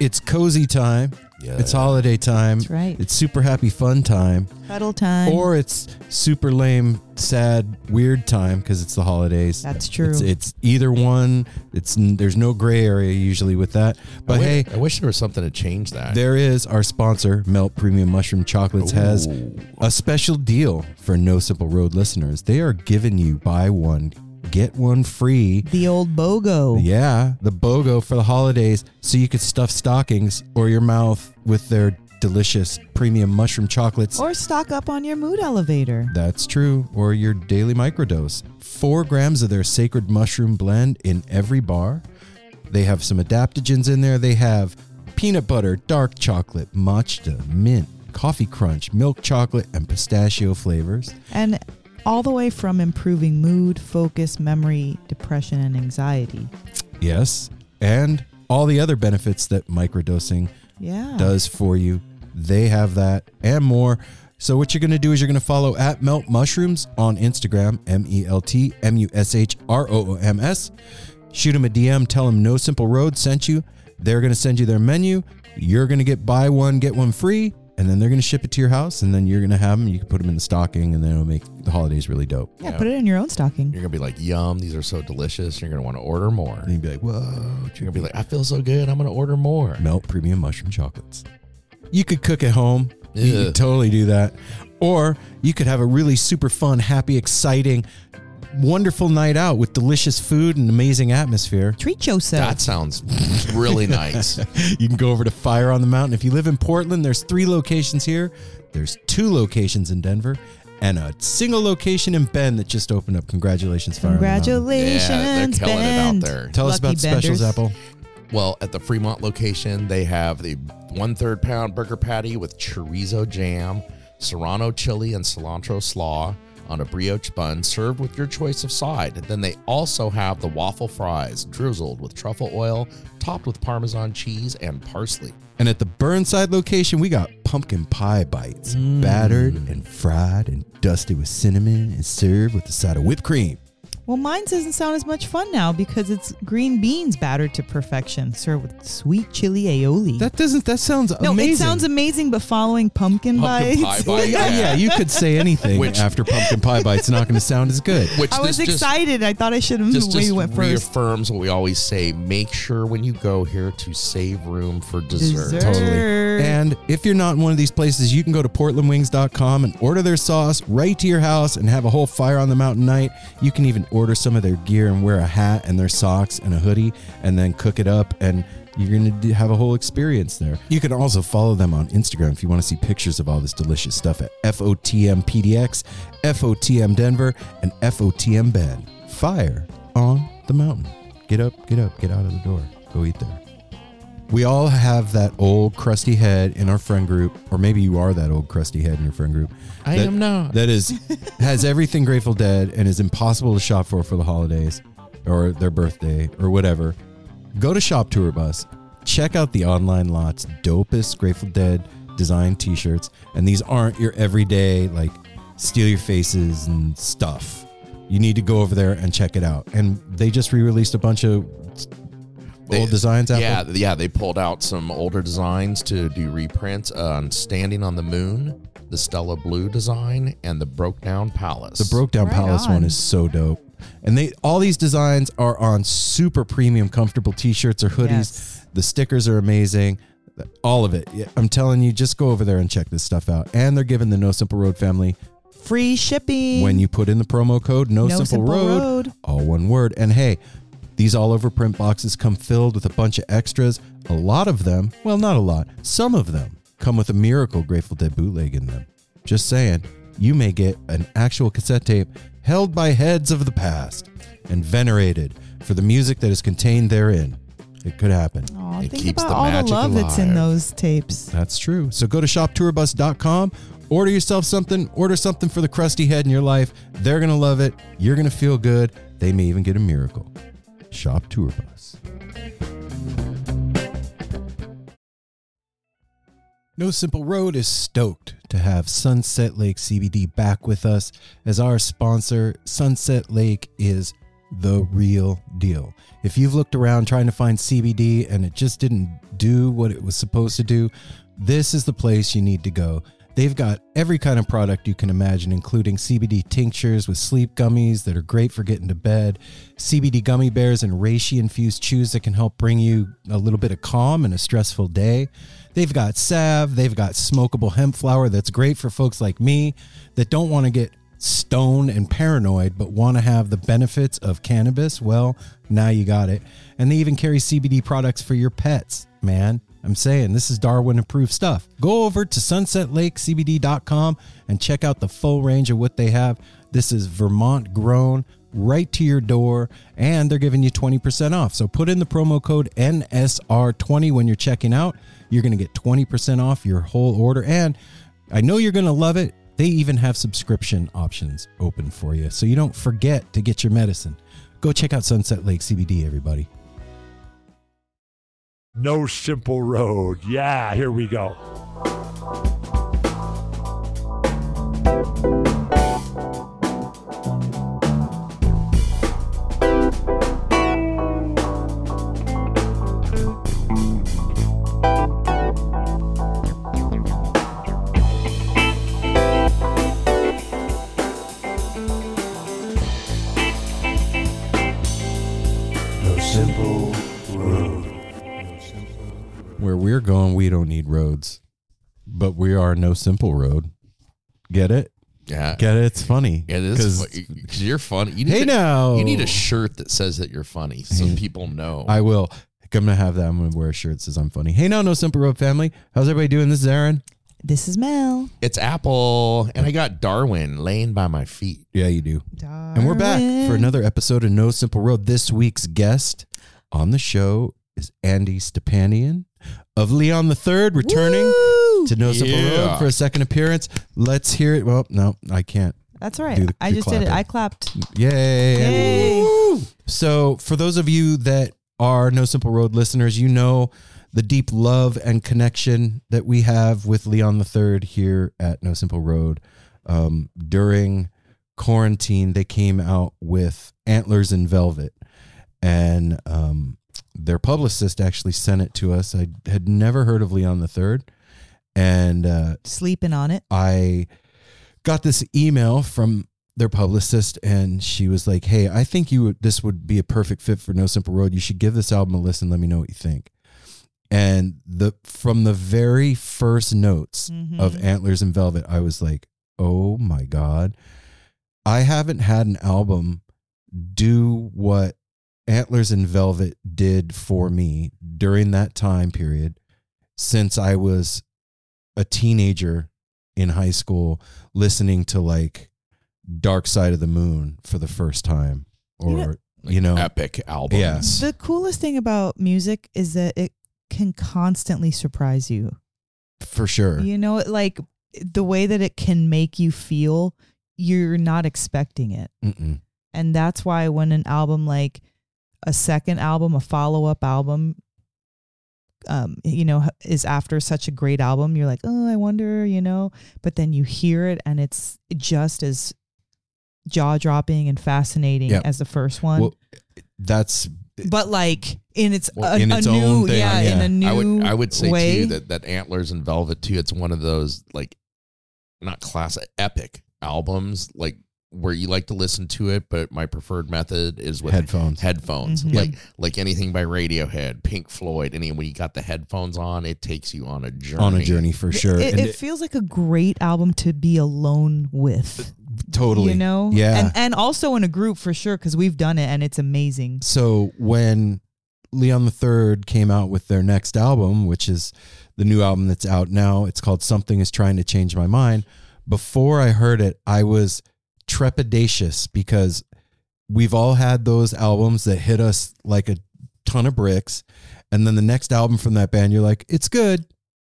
It's cozy time. Yeah. It's holiday time. That's right. It's super happy fun time. Cuddle time. Or it's super lame, sad, weird time because it's the holidays. That's true. It's, it's either one. It's there's no gray area usually with that. But I wi- hey, I wish there was something to change that. there is our sponsor, Melt Premium Mushroom Chocolates, has a special deal for No Simple Road listeners. They are giving you buy one, get one free. the old BOGO. Yeah, the BOGO for the holidays so you could stuff stockings or your mouth with their delicious premium mushroom chocolates. Or stock up on your mood elevator. That's true. Or your daily microdose. Four grams of their sacred mushroom blend in every bar. They have some adaptogens in there. They have peanut butter, dark chocolate, matcha, mint, coffee crunch, milk chocolate, and pistachio flavors. And all the way from improving mood, focus, memory, depression, and anxiety. Yes. And all the other benefits that microdosing Yeah. does for you. They have that and more. So what you're going to do is you're going to follow at Melt Mushrooms on Instagram, M E L T M U S H R O O M S. Shoot them a DM, tell them No Simple Road sent you. They're going to send you their menu. You're going to get buy one get one free, and then they're going to ship it to your house, and then you're going to have them. You can put them in the stocking, and then it'll make the holidays really dope. yeah, Yeah. put it in your own stocking. You're gonna be like, "Yum! These are so delicious." You're gonna want to order more. And you'd be like, whoa, You're gonna be like, "I feel so good. I'm gonna order more." Melt premium mushroom chocolates. You could cook at home. You Ugh. could totally do that. Or you could have a really super fun, happy, exciting, wonderful night out with delicious food and amazing atmosphere. Treat yourself. That sounds really nice. You can go over to Fire on the Mountain. If you live in Portland, there's three locations here. There's two locations in Denver and a single location in Bend that just opened up. Congratulations, Fire on the Mountain. Congratulations, Yeah, they're killing it out there. Tell us Lucky about specials, Apple. Well, at the Fremont location, they have the one third pound burger patty with chorizo jam, serrano chili, and cilantro slaw on a brioche bun served with your choice of side. Then they also have the waffle fries drizzled with truffle oil, topped with Parmesan cheese and parsley. And at the Burnside location, we got pumpkin pie bites, battered mm. and fried and dusted with cinnamon and served with a side of whipped cream. Well, mine doesn't sound as much fun now because it's green beans battered to perfection, served with sweet chili aioli. That doesn't. That sounds no, amazing. it sounds amazing, but following pumpkin, Pumpkin bites. pie bite. yeah, yeah. You could say anything Which- after pumpkin pie bites. Not going to sound as good. Which I was just- excited. I thought I should have Just, we just went first. reaffirms what we always say. Make sure when you go here to save room for dessert. Dessert. Totally. And if you're not in one of these places, you can go to portlandwings.com and order their sauce right to your house and have a whole fire on the mountain night. You can even order some of their gear and wear a hat and their socks and a hoodie and then cook it up and you're going to have a whole experience there. You can also follow them on Instagram if you want to see pictures of all this delicious stuff at FOTM PDX, FOTM Denver, and FOTM Bend. Fire on the mountain. Get up, get up, get out of the door. Go eat there. We all have that old crusty head in our friend group, or maybe you are that old crusty head in your friend group. I that- am not. That is has everything Grateful Dead and is impossible to shop for for the holidays or their birthday or whatever. Go to Shop Tour Bus, check out the online lots, dopest Grateful Dead design T-shirts, and these aren't your everyday like steal your faces and stuff. You need to go over there and check it out. And they just re-released a bunch of They- old designs. Apple. Yeah, yeah, they pulled out some older designs to do reprints on Standing on the Moon, the Stella Blue design, and the Broke Down Palace. The broke down Right palace on. one is so dope. And they all these designs are on super premium comfortable t-shirts or hoodies. Yes. The stickers are amazing. All of it. I'm telling you just go over there and check this stuff out. And they're giving the No Simple Road family Free shipping. when you put in the promo code No, No Simple, Simple Road, Road. all one word. And hey, these all over print boxes come filled with a bunch of extras. A lot of them, well not a lot, some of them come with a miracle Grateful Dead bootleg in them. Just saying, you may get an actual cassette tape held by heads of the past and venerated for the music that is contained therein. It could happen. Aw, It think keeps about the all the magic love that's in alive. those tapes. That's true. So go to shoptourbus.com, order yourself something, order something for the crusty head in your life. They're going to love it. You're going to feel good. They may even get a miracle. Shop Tour Bus. No Simple Road is stoked to have Sunset Lake CBD back with us as our sponsor. Sunset Lake is the real deal. If you've looked around trying to find CBD and it just didn't do what it was supposed to do, this is the place you need to go. They've got every kind of product you can imagine, including CBD tinctures with sleep gummies that are great for getting to bed, CBD gummy bears and reishi infused chews that can help bring you a little bit of calm in a stressful day. They've got salve, they've got smokable hemp flower that's great for folks like me that don't want to get stoned and paranoid but want to have the benefits of cannabis. Well, now you got it. And they even carry CBD products for your pets, man. I'm saying this is Darwin approved stuff. Go over to sunsetlakecbd.com and check out the full range of what they have. This is Vermont grown right to your door and they're giving you 20% off. So put in the promo code NSR20 when you're checking out. You're going to get 20% off your whole order and I know you're going to love it. They even have subscription options open for you. So you don't forget to get your medicine. Go check out Sunset Lake CBD everybody. No Simple Road. Yeah, here we go. Where we're going, we don't need roads, but we are no simple road. Get it? Yeah. Get it? It's funny. It is because you're funny. You need Hey to- now. You need a shirt that says that you're funny, so people know. I will. I'm gonna have that. I'm gonna wear a shirt that says I'm funny. Hey now, no simple road family. How's everybody doing? This is Aaron. This is Mel. it's Apple, and I got Darwin laying by my feet. Yeah, you do. And we're back for another episode of No Simple Road. This week's guest on the show is Andy Stepanian of Leon the Third, returning Woo! to No Simple Yeah. Road for a second appearance. Let's hear it. Well, no, I can't. That's all right. Do the- I the just did it. clapping. I clapped. Yay! Yay. So, for those of you that are No Simple Road listeners, you know the deep love and connection that we have with Leon the Third here at No Simple Road. Um, during quarantine, they came out with Antlers in Velvet, and um, their publicist actually sent it to us. I had never heard of Leon the Third, and uh, Sleeping on it. I got this email from their publicist and she was like, "Hey, I think you would, this would be a perfect fit for No Simple Road. You should give this album a listen. Let me know what you think." And the from the very first notes of Mhm. Antlers and Velvet, I was like, "Oh my god. I haven't had an album do what Antlers and Velvet did for me during that time period since I was a teenager in high school listening to like Dark Side of the Moon for the first time or You know- Like you know epic albums. Yes. The coolest thing about music is that it can constantly surprise you. for sure. You know, like the way that it can make you feel, you're not expecting it. Mm-mm. And that's why when an album like a second album, a follow-up album um you know is after such a great album, you're like, "Oh, I wonder, you know." But then you hear it and it's just as jaw-dropping and fascinating Yeah. as the first one. Well, that's but like in its Well, a, in its new thing, yeah, yeah. in a new I would I would say way. too that that Antlers and Velvet too. It's one of those like not classic epic albums like where you like to listen to it, but my preferred method is with headphones. headphones. Mhm. Like like anything by Radiohead, Pink Floyd. Any when you got the headphones on, it takes you on a journey. on a journey for sure. It, and it it- feels like a great album to be alone with. totally. You know? Yeah. And and also in a group for sure, because we've done it and it's amazing. so when Leon the Third came out with their next album, which is the new album that's out now, it's called Something is Trying to Change My Mind. Before I heard it, I was trepidatious because we've all had those albums that hit us like a ton of bricks. And then the next album from that band, you're like, it's good,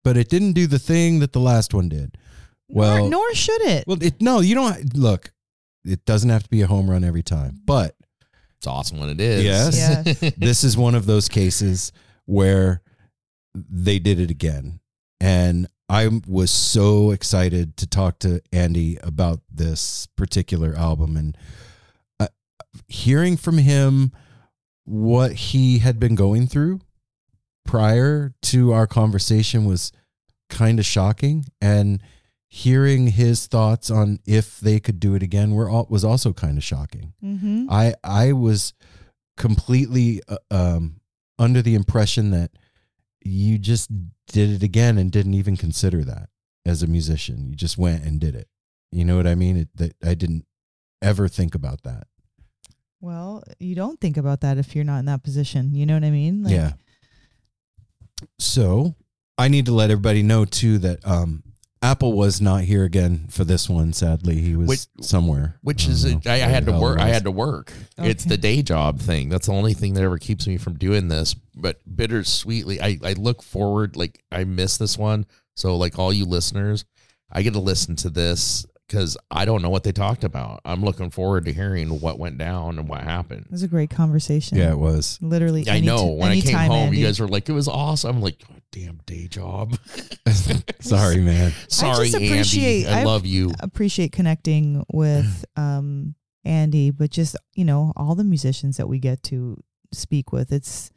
but it didn't do the thing that the last one did. Well, nor, nor should it. well, it, no, you don't look. It doesn't have to be a home run every time, but It's awesome when it is. Yes. Yes. this is one of those cases where they did it again. And I was so excited to talk to Andy about this particular album. And uh, hearing from him what he had been going through prior to our conversation was kind of shocking and hearing his thoughts on if they could do it again were all, was also kind of shocking. Mm-hmm. I I was completely uh, um, under the impression that you just did it again and didn't even consider that as a musician. You just went and did it. You know what I mean? It, that I didn't ever think about that. Well, you don't think about that if you're not in that position. You know what I mean? Like, yeah. So I need to let everybody know too that um, Apple was not here again for this one. Sadly, he was Which- somewhere. Which I is, don't know I, I had to work. I had to work. It's the day job thing. That's the only thing that ever keeps me from doing this. But bittersweetly, I, I look forward. Like I miss this one. So like all you listeners, I get to listen to this because I don't know what they talked about. I'm looking forward to hearing what went down and what happened. It was a great conversation. Yeah, it was. Literally. I any know. t- when I came home, Andy. you guys were like, "It was awesome." I'm like, "Damn day job." Sorry, man. Sorry, appreciate- Andy. I I- love you. appreciate connecting with um Andy, but just you know all the musicians that we get to speak with. It's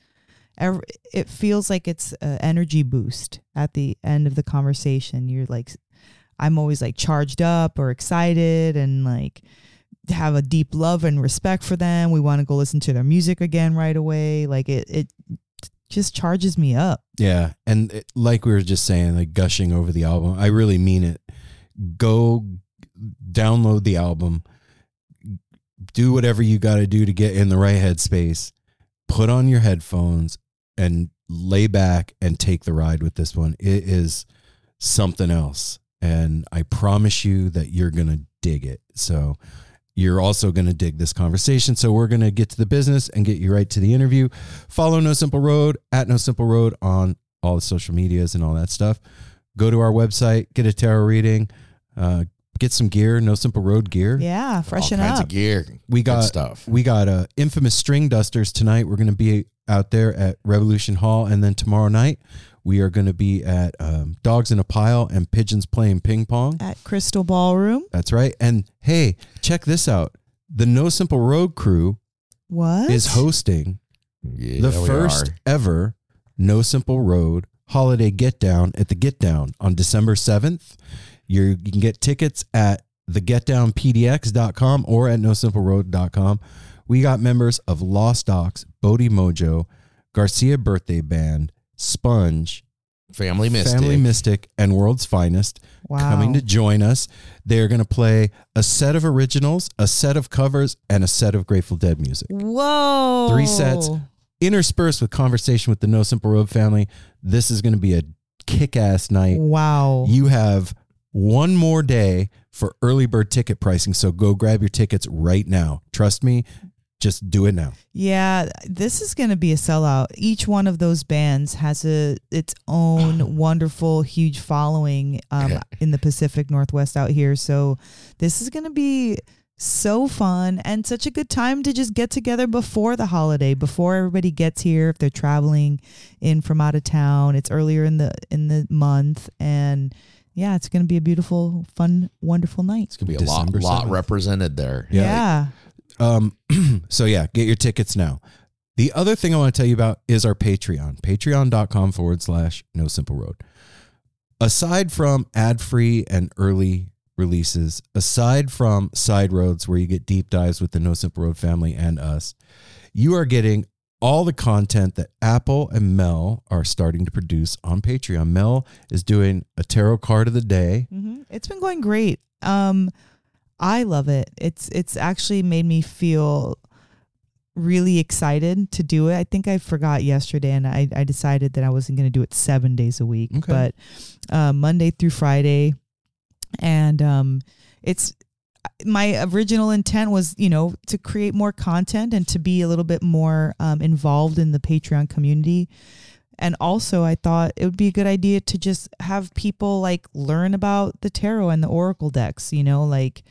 ev- it feels like it's an energy boost at the end of the conversation. You're like, I'm always like charged up or excited and like have a deep love and respect for them. We want to go listen to their music again right away. Like it it just charges me up. Yeah, and it, like we were just saying, like gushing over the album. I really mean it. Go download the album. Do whatever you got to do to get in the right headspace. Put on your headphones and lay back and take the ride with this one. It is something else, and I promise you that you're gonna dig it. So. You're also going to dig this conversation. So, we're going to get to the business and get you right to the interview. Follow No Simple Road at No Simple Road on all the social medias and all that stuff. Go to our website, get a tarot reading, uh, get some gear, No Simple Road gear. Yeah, freshen all kinds up. of gear. We Good got stuff. we got uh, infamous string dusters tonight. We're going to be out there at Revolution Hall, and then tomorrow night we are going to be at um, Dogs in a Pile and Pigeons playing ping pong. At Crystal Ballroom. That's right. And hey, check this out: the No Simple Road crew What is hosting Yeah, the first are. ever No Simple Road holiday get down at the Get Down on December 7th. You're, you can get tickets at thegetdownpdx.com or at nosimpleroad.com. We got members of Lost Docs, Bodie Mojo, Garcia Birthday Band, Sponge, Family Mystic. Family Mystic, and World's Finest wow. coming to join us. They're going to play a set of originals, a set of covers, and a set of Grateful Dead music Whoa. Three sets. interspersed with conversation with the No Simple Road family. This is going to be a kick ass night. Wow. You have one more day for early bird ticket pricing. So go grab your tickets right now. Trust me, just do it now. Yeah, this is going to be a sellout. Each one of those bands has a its own wonderful, huge following um, in the Pacific Northwest out here. So this is going to be so fun and such a good time to just get together before the holiday, before everybody gets here. If they're traveling in from out of town, it's earlier in the in the month, and yeah, it's going to be a beautiful, fun, wonderful night. It's gonna be a December lot, lot represented there. Yeah. yeah. Um, so yeah, get your tickets now. The other thing I want to tell you about is our Patreon, patreon.com forward slash no simple road. Aside from ad free and early releases, aside from side roads where you get deep dives with the No Simple Road family and us, you are getting all the content that Apple and Mel are starting to produce on Patreon. Mel is doing a tarot card of the day. hmm It's been going great. Um, I love it. It's it's actually made me feel really excited to do it. I think I forgot yesterday, and I I decided that I wasn't going to do it seven days a week, Okay. but uh, Monday through Friday, and um, it's my original intent was you know to create more content and to be a little bit more um, involved in the Patreon community and also I thought it would be a good idea to just have people like learn about the tarot and the oracle decks, you know, like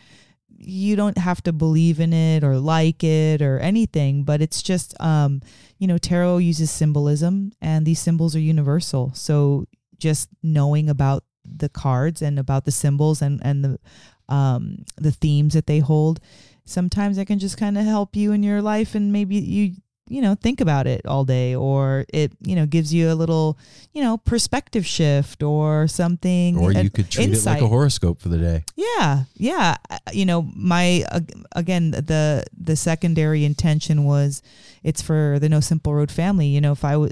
you don't have to believe in it or like it or anything, but it's just um, you know, tarot uses symbolism and these symbols are universal. So just knowing about the cards and about the symbols and and the um the themes that they hold sometimes it can just kind of help you in your life and maybe you you know think about it all day or it you know gives you a little you know perspective shift or something Or you could treat it like a horoscope for the day. Yeah, yeah. Uh, You know, my again the the secondary intention was it's for the No Simple Road family. You know, if I was,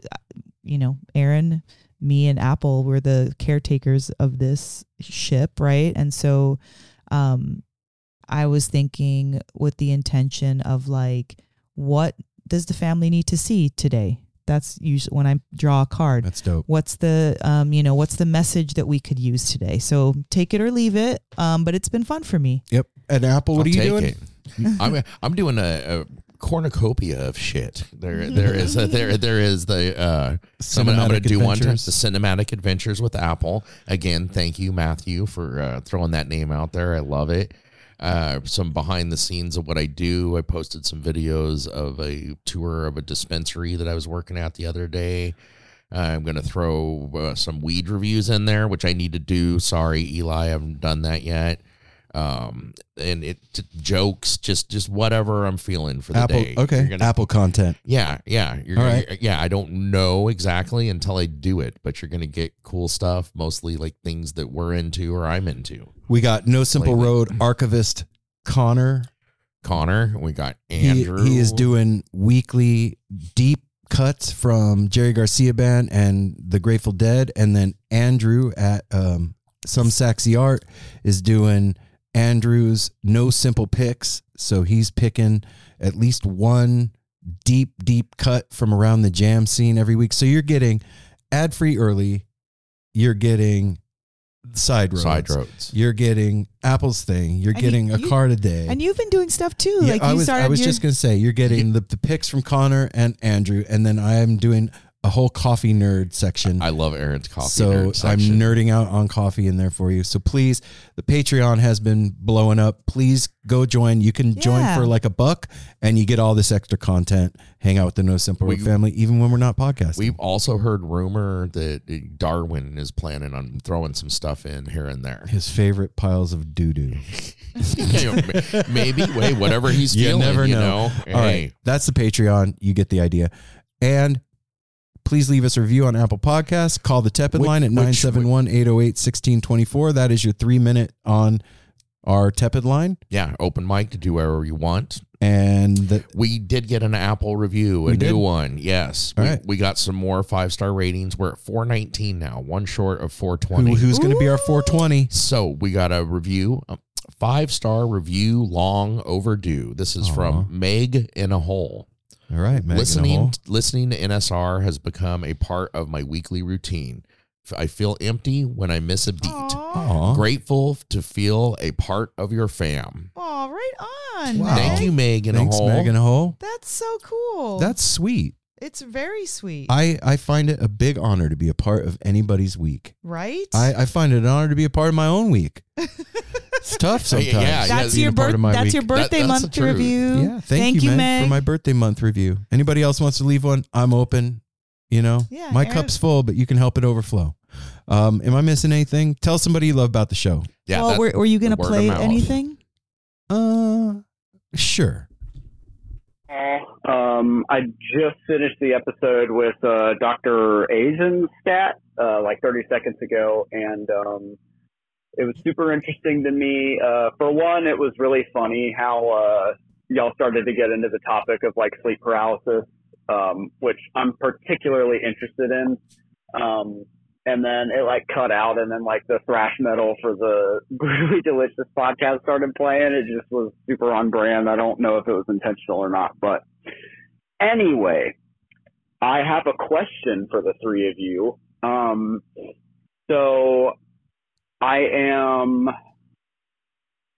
you know, Aaron, me, and Apple were the caretakers of this ship, right? And so, um, I was thinking with the intention of like, what does the family need to see today? That's usually when I draw a card That's dope. what's the um you know what's the message that we could use today so take it or leave it um but it's been fun for me Yep. And Apple, what I'll are you doing? it. I'm I'm doing a, a cornucopia of shit. There there is a, there there is the uh, I'm gonna, I'm gonna Cinematic do one Adventures. the cinematic adventures with Apple again. Thank you Matthew for uh, throwing that name out there. I love it. Uh, some behind the scenes of what I do. I posted some videos of a tour of a dispensary that I was working at the other day. I'm going to throw uh, some weed reviews in there, which I need to do. Sorry, Eli, I haven't done that yet. Um, and it jokes, just just whatever I'm feeling for the Apple. day. Okay. Gonna- Apple content. yeah, yeah. You're All gonna, right. yeah, I don't know exactly until I do it, but you're gonna get cool stuff, mostly like things that we're into or I'm into. We got No Simple Lately. Road archivist Connor. Connor, we got Andrew. he is doing weekly deep cuts from Jerry Garcia Band and the Grateful Dead, and then Andrew at um, Some sexy Art is doing Andrew's No Simple Picks. So he's picking at least one deep, deep cut from around the jam scene every week. So you're getting ad free early. You're getting side roads. side roads. You're getting Apple's thing. You're And you- getting a you- card a day. and you've been doing stuff too Yeah, like I you was started I was your, just gonna say you're getting the, the picks from Connor and Andrew, and then I am doing a whole coffee nerd section. I love Aaron's coffee. so nerd I'm nerding out on coffee in there for you. So please, the Patreon has been blowing up. Please go join. You can join for like a buck, and you get all this extra content. Hang out with the No Simple Road We- family, even when we're not podcasting. We've also heard rumor that Darwin is planning on throwing some stuff in here and there. His favorite piles of doo doo. Maybe, wait, whatever he's You feeling. never you know. know. All right, Hey, that's the Patreon. You get the idea. And please leave us a review on Apple Podcasts. Call the Tepid Which- line at which- 971 808 1624. That is your three minute on our Tepid line. yeah, open mic to do whatever you want. And the, We did get an Apple review, a new did? one. Yes, we, right. we got some more five star ratings. We're at four nineteen now, one short of 420. who, who's going to be our 420? So we got a review, a five star review, long overdue. This is Aw. from Meg in a hole. All right, Megan listening Hall. listening to NSR has become a part of my weekly routine. I feel empty when I miss a beat. Aw. Grateful to feel a part of your fam. oh right on Wow. Thank you, Meg in Thanks, a hole. Megan Hole. that's so cool That's sweet. it's very sweet I, I find it a big honor to be a part of anybody's week. right I, I find it an honor to be a part of my own week. It's tough sometimes. Yeah, that's your a birth that's week. your birthday that's month review Yeah, thank, you, Meg, Meg. for my birthday month review. Anybody else wants to leave one? I'm open. You know, Yeah, my Aaron- cup's full, but you can help it overflow. Um, am I missing anything? Tell somebody you love about the show. Yeah, well were, were you gonna the word of play anything Uh, sure. Um, I just finished the episode with uh, Dr. Asianstat uh, like 30 seconds ago, and um, it was super interesting to me. Uh, for one, it was really funny how uh, y'all started to get into the topic of like sleep paralysis, um, which I'm particularly interested in. Um, and then it like cut out, and then like the thrash metal for the Brutally Delicious podcast started playing. It just was super on brand. I don't know if it was intentional or not, but anyway, I have a question for the three of you. Um, so I am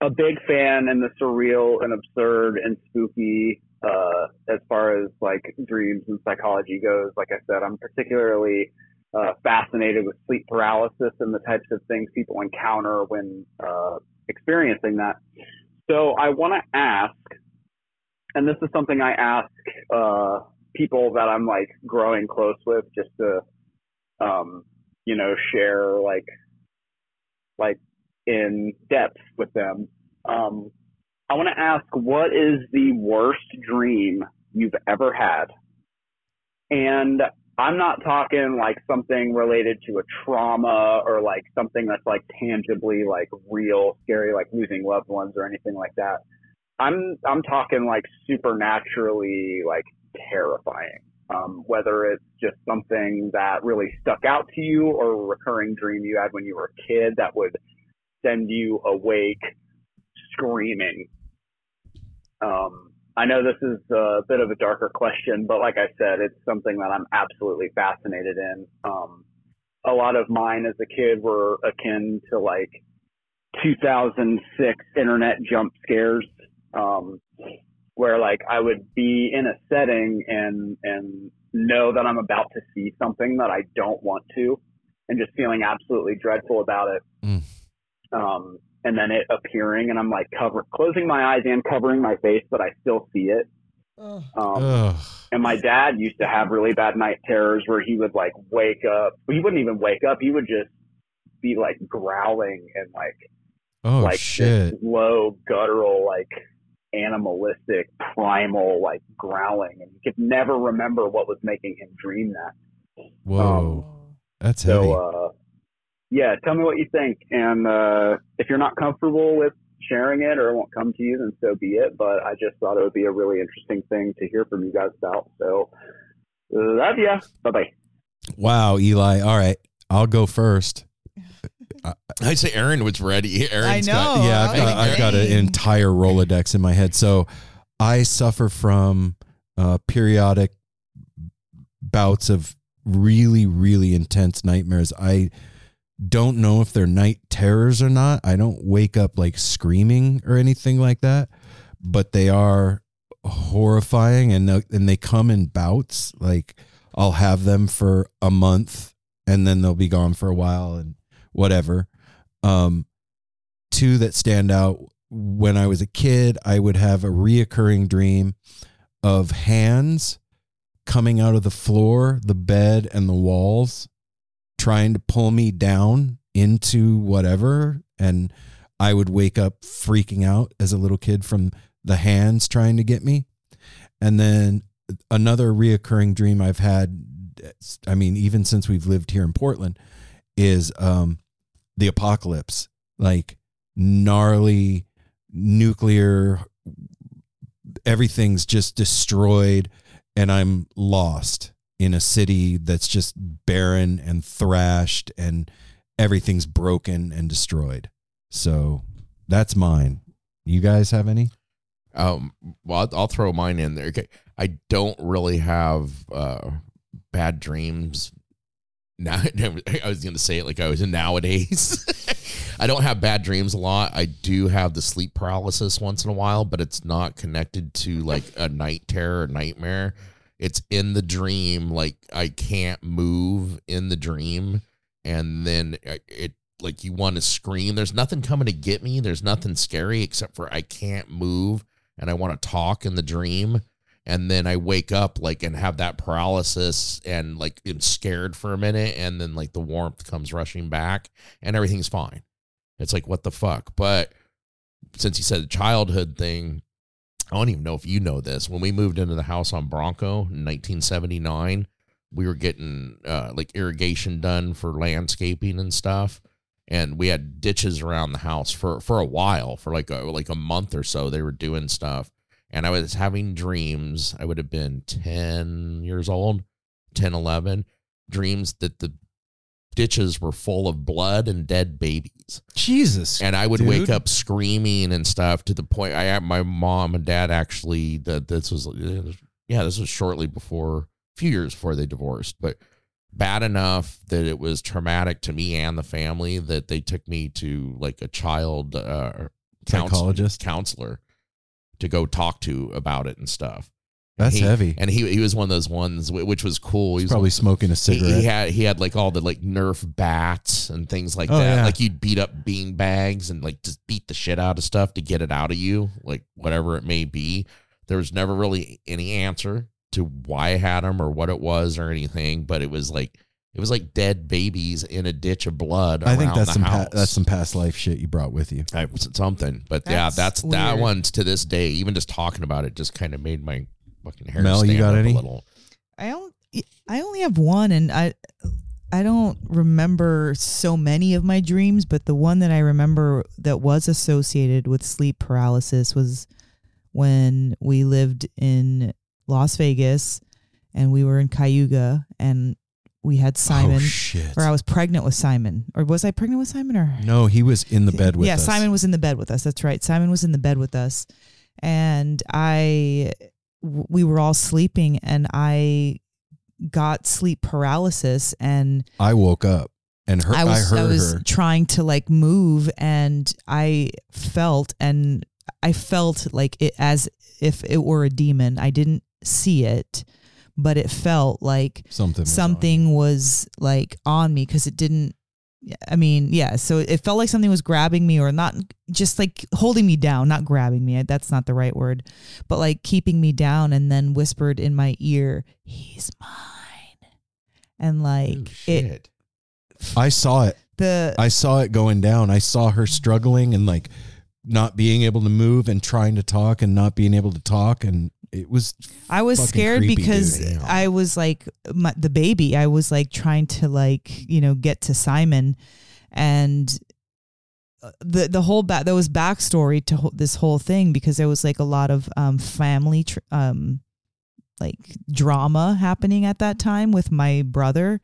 a big fan in the surreal and absurd and spooky uh, as far as like dreams and psychology goes. Like I said, I'm particularly uh, fascinated with sleep paralysis and the types of things people encounter when uh, experiencing that. So I want to ask, and this is something I ask uh, people that I'm like growing close with, just to, um, you know, share like, like in depth with them. Um, I want to ask, what is the worst dream you've ever had? And I'm not talking like something related to a trauma or like something that's like tangibly like real scary, like losing loved ones or anything like that. I'm I'm talking like supernaturally like terrifying. Um, whether it's just something that really stuck out to you or a recurring dream you had when you were a kid that would send you awake screaming. Um, I know this is a bit of a darker question, but like I said, it's something that I'm absolutely fascinated in. Um, a lot of mine as a kid were akin to like 2006 internet jump scares, um, where like I would be in a setting and, and know that I'm about to see something that I don't want to and just feeling absolutely dreadful about it. Mm. Um, and then it appearing and I'm like cover closing my eyes and covering my face, but I still see it. Um, Ugh. and my dad used to have really bad night terrors where he would like wake up. He wouldn't even wake up. He would just be like growling and like Oh like shit. this low guttural like animalistic primal like growling and he could never remember what was making him dream that. Whoa. That's heavy. So uh yeah, tell me what you think. And uh if you're not comfortable with sharing it or it won't come to you, then so be it. But I just thought it would be a really interesting thing to hear from you guys about. So love ya. Bye bye. wow, Eli. All right. I'll go first. I say Aaron was ready. Aaron's I got- yeah, I've got, I've got an entire Rolodex in my head. So I suffer from uh, periodic bouts of really, really intense nightmares. I don't know if they're night terrors or not. I don't wake up like screaming or anything like that, but they are horrifying and they- and they come in bouts. Like I'll have them for a month and then they'll be gone for a while and whatever. Um, two that stand out when I was a kid, I would have a reoccurring dream of hands coming out of the floor, the bed, and the walls, trying to pull me down into whatever. And I would wake up freaking out as a little kid from the hands trying to get me. And then another reoccurring dream I've had, I mean, even since we've lived here in Portland, is um, the apocalypse. Like, gnarly nuclear everything's just destroyed and i'm lost in a city that's just barren and thrashed and everything's broken and destroyed so that's mine you guys have any Um, well, I'll, I'll throw mine in there. Okay, I don't really have uh, bad dreams. Now, I was going to say it like I was in nowadays. I don't have bad dreams a lot. I do have the sleep paralysis once in a while, but it's not connected to like a night terror or nightmare. It's in the dream. Like I can't move in the dream, and then it, it like you want to scream. There's nothing coming to get me. There's nothing scary except for I can't move and I want to talk in the dream. And then I wake up like and have that paralysis and like am scared for a minute. And then like the warmth comes rushing back and everything's fine. It's like, what the fuck? But since you said the childhood thing, I don't even know if you know this. When we moved into the house on Bronco in 1979, we were getting uh, like irrigation done for landscaping and stuff and we had ditches around the house for for a while for like a like a month or so they were doing stuff and i was having dreams i would have been 10 years old 10 11 dreams that the ditches were full of blood and dead babies jesus and i would dude. wake up screaming and stuff to the point i had my mom and dad actually that this was yeah this was shortly before a few years before they divorced but bad enough that it was traumatic to me and the family that they took me to like a child uh, Psychologist? counselor to go talk to about it and stuff. that's He- heavy And he he was one of those ones which was cool. He he's was probably smoking a he, cigarette he had he had like all the like Nerf bats and things like Oh, that. yeah. Like you'd beat up bean bags and like just beat the shit out of stuff to get it out of you, like whatever it may be. There was never really any answer to why I had them or what it was or anything, but it was like It was like dead babies in a ditch of blood. I think that's the some pa- that's some past life shit you brought with you. I- something. But yeah, That's that's that weird. one to this day. Even just talking about it just kind of made my fucking hair. Mel, you stand got up any? A little. I don't. I only have one, and I, I don't remember so many of my dreams. But the one that I remember that was associated with sleep paralysis was when we lived in Las Vegas, and we were in Cayuga, and we had oh, Simon, Oh or I was pregnant with Simon, or was I pregnant with Simon, or no, he was in the bed with us. yeah, us. Simon was in the bed with us. That's right. Simon was in the bed with us, and I, we were all sleeping, and I got sleep paralysis, and I woke up and her, I, I was heard was her. trying to like move, and I felt, and I felt like it as if it were a demon. I didn't see it, but it felt like Something. was on something was like on me because it didn't I mean, yeah. So it felt like something was grabbing me, or not just like holding me down, not grabbing me. That's not the right word, but like keeping me down, and then whispered in my ear, "He's mine," and like Ooh, it. I saw it. The I saw it going down. I saw her struggling and like not being able to move and trying to talk and not being able to talk and it was I was scared creepy, because dude. I was like my, the baby. I was like trying to like you know get to Simon, and uh, the the whole back there was backstory to ho- this whole thing because there was like a lot of um family tr- um like drama happening at that time with my brother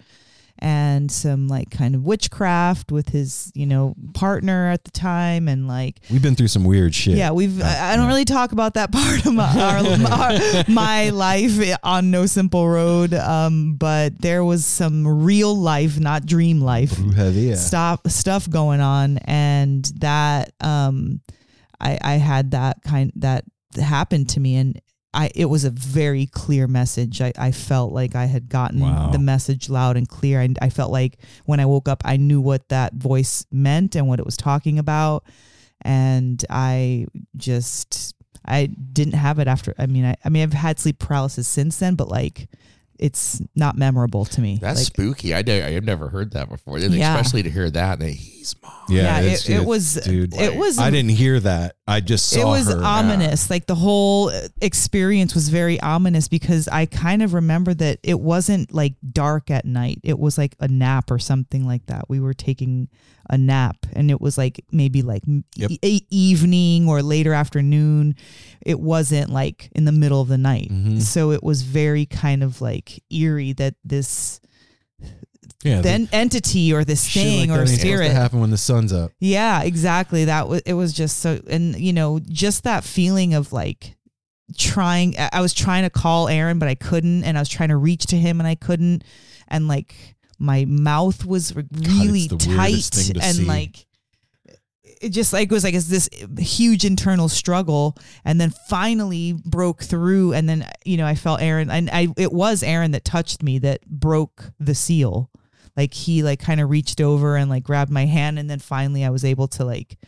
and some like kind of witchcraft with his you know partner at the time and like we've been through some weird shit. yeah, we've. Uh, I, I don't yeah. really talk about that part of my our, our- my life on No Simple Road, um, but there was some real life, not dream life, stop stuff going on, and that um, I I had that kind that happened to me, and I it was a very clear message. I, I felt like I had gotten Wow. the message loud and clear. I, I felt like when I woke up, I knew what that voice meant and what it was talking about, and I just I didn't have it after. I mean, I, I mean, I've had sleep paralysis since then, but like, it's not memorable to me. That's like, spooky. I do, I've never heard that before. Yeah. Especially to hear that. And he's mom. Yeah, it's- it- it it's- was- dude. it was- I didn't hear that. I just saw it was her. ominous. Like the whole uh, experience was very ominous because I kind of remember that it wasn't like dark at night. It was like a nap or something like that. We were taking a nap and it was like maybe like Yep. e- evening or later afternoon. It wasn't like in the middle of the night. Mhm. So it was very kind of like eerie that this yeah, the then entity or this thing like or spirit happen when the sun's up. yeah, exactly. That was it was just so and you know, just that feeling of like trying I was trying to call Aaron but I couldn't and I was trying to reach to him and I couldn't and like my mouth was really the weirdest tight and see. like it just like was like it's this huge internal struggle and then finally broke through and then you know I felt Aaron and I it was Aaron that touched me that broke the seal like he like kind of reached over and like grabbed my hand and then finally I was able to like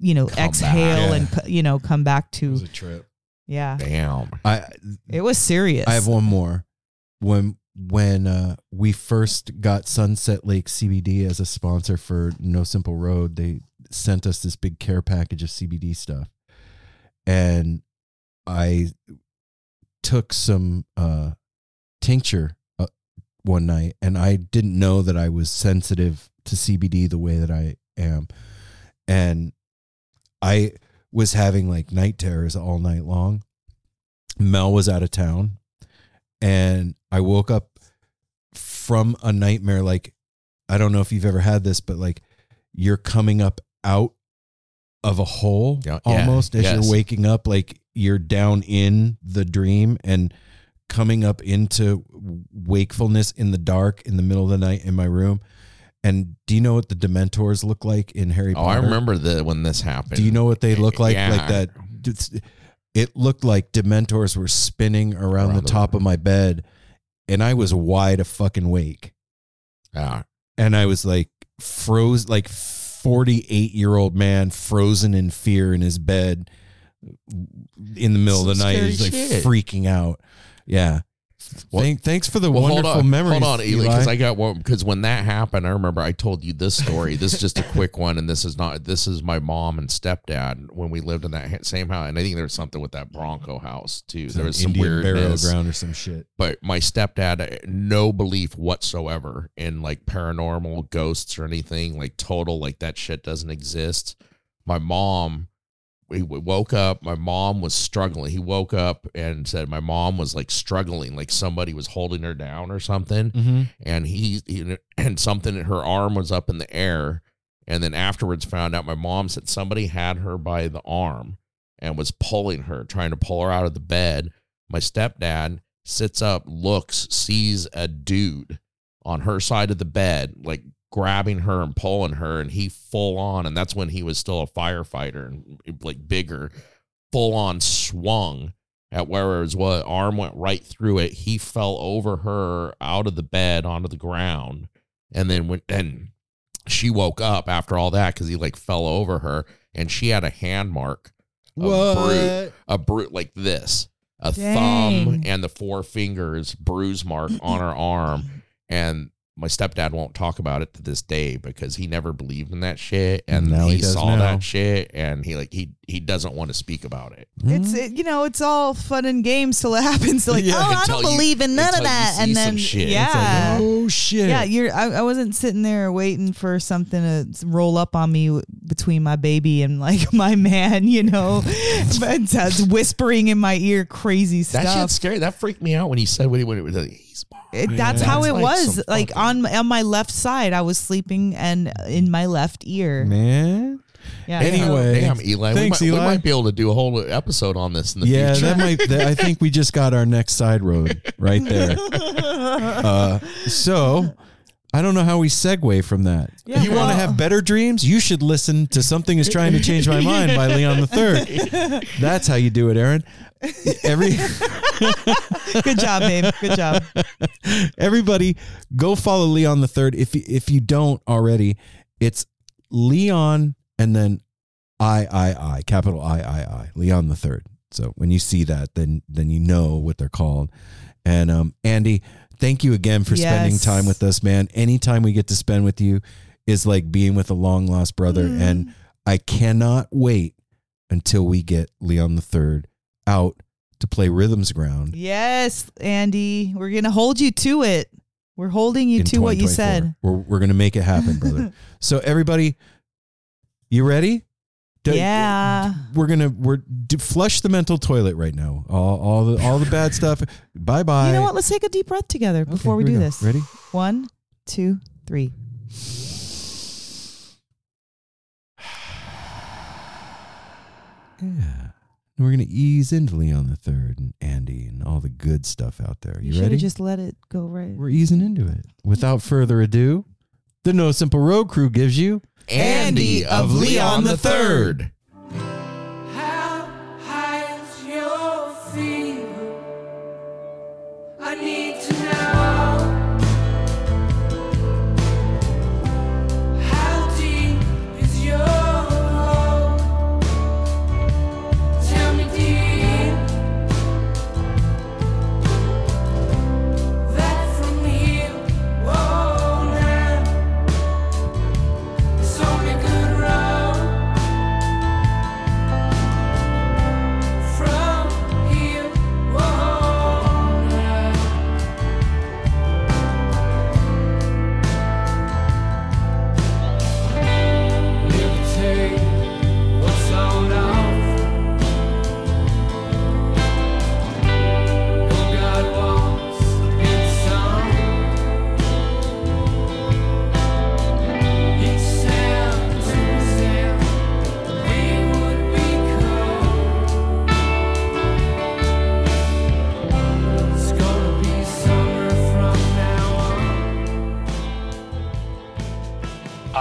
you know Come exhale back. and you know come back It to was a trip. yeah Damn. I it was serious I have one more. When when uh, we first got Sunset Lake CBD as a sponsor for No Simple Road, they sent us this big care package of CBD stuff, and I took some uh, tincture uh, one night, and I didn't know that I was sensitive to CBD the way that I am, and I was having like night terrors all night long. Mel was out of town and I woke up from a nightmare. Like, I don't know if you've ever had this, but like you're coming up out of a hole Yeah, yeah, almost as yes. you're waking up, like you're down in the dream and coming up into wakefulness in the dark in the middle of the night in my room. And do you know what the Dementors look like in Harry Oh, I remember the when this happened. Do you know what they look like? Yeah. Like that. It looked like Dementors were spinning around, Around the the- top of my bed, and I was wide a fucking wake, Yeah. and I was like froze, like forty eight year old man frozen in fear in his bed in the middle of the night. He's like shit. freaking out. Yeah, Thank, thanks for the Well, hold wonderful on, memories. hold on, Eli, because I got one. Because when that happened, I remember I told you this story. this is just a quick one, and this is not. This is my mom and stepdad when we lived in that same house, and I think there was something with that Bronco house too. There was some Indian burial ground or some shit. but my stepdad uh, no belief whatsoever in like paranormal ghosts or anything like total like that shit doesn't exist my mom we we woke up my mom was struggling. He woke up and said my mom was like struggling like somebody was holding her down or something. Mm-hmm. and he, he and something her arm was up in the air. And then afterwards found out my mom said somebody had her by the arm and was pulling her trying to pull her out of the bed. My stepdad sits up looks sees a dude on her side of the bed like grabbing her and pulling her and he full on and that's when he was still a firefighter and like bigger full on swung at where his what arm went right through it. He fell over her out of the bed onto the ground, and then when and she woke up after all that because he like fell over her, and she had a hand mark, a brute, a brute like this, a thumb and the four fingers bruise mark on her arm, and. My stepdad won't talk about it to this day because he never believed in that shit, and Now he, he saw now. that shit, and he like he he doesn't want to speak about it. It's it, you know it's all fun and games till it happens. Like Yeah, oh, I don't you- believe in none of that, and then shit. It's yeah, oh shit. yeah. You're I, I wasn't sitting there waiting for something to roll up on me w- between my baby and like my man, you know, but that's whispering in my ear crazy That stuff. shit's scary. That freaked me out when he said when he when it was like, he's It, that's how That's it like was. Like fucking- on on my left side, I was sleeping and in my left ear. man. Yeah. Anyway, Damn, Eli. Thanks, we, might, Eli. we might be able to do a whole episode on this in the yeah, future. that might. That, I think we just got our next side road right there. Uh, so. I don't know how we segue from that. Yeah, you want to have better dreams? You should listen to "Something Is Trying to Change My Mind" by Leon the Third. That's how you do it, Aaron. Every Good job, babe. Good job. everybody, go follow Leon the Third. If you, if you don't already, it's Leon and then I I I capital I I I Leon the Third. So when you see that, then then you know what they're called. And um, Andy, thank you again for spending time with us, man. Anytime we get to spend with you is like being with a long lost brother, Mm. and I cannot wait until we get Leon the Third out to play Rhythms Ground. Yes, Andy. We're gonna hold you to it. We're holding you to what you said. We're we're gonna make it happen, brother. so everybody, you ready? Yeah. We're gonna we're flush the mental toilet right now. All all the all the bad stuff. Bye bye. You know what? Let's take a deep breath together before we, do this. Ready? One, two, three. Yeah. And we're gonna ease into Leon the Third and Andy and all the good stuff out there. You, You, ready? just let it go right. we're easing into it. Without further ado, the No Simple Road crew gives you Andy of Leon the Third.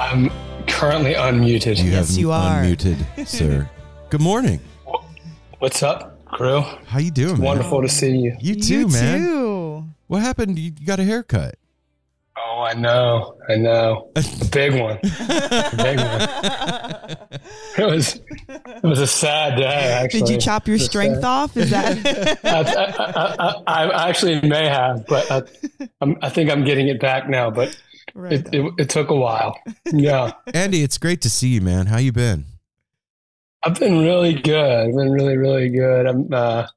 I'm currently unmuted. you Yes, have you are. unmuted, sir. Good morning. What's up, crew? How you doing, man? Wonderful to see you. You too, man. Too. What happened? You got a haircut. Oh, I know, I know. A big one. big It was it was a sad day. Actually, Did you chop your strength sad. off? Is that I, I, I, I actually may have, but I, I'm, I think I'm getting it back now. But right? it, it, it took a while. Yeah, Andy, it's great to see you, man. How you been? I've been really good. I've been really, really good. I'm uh,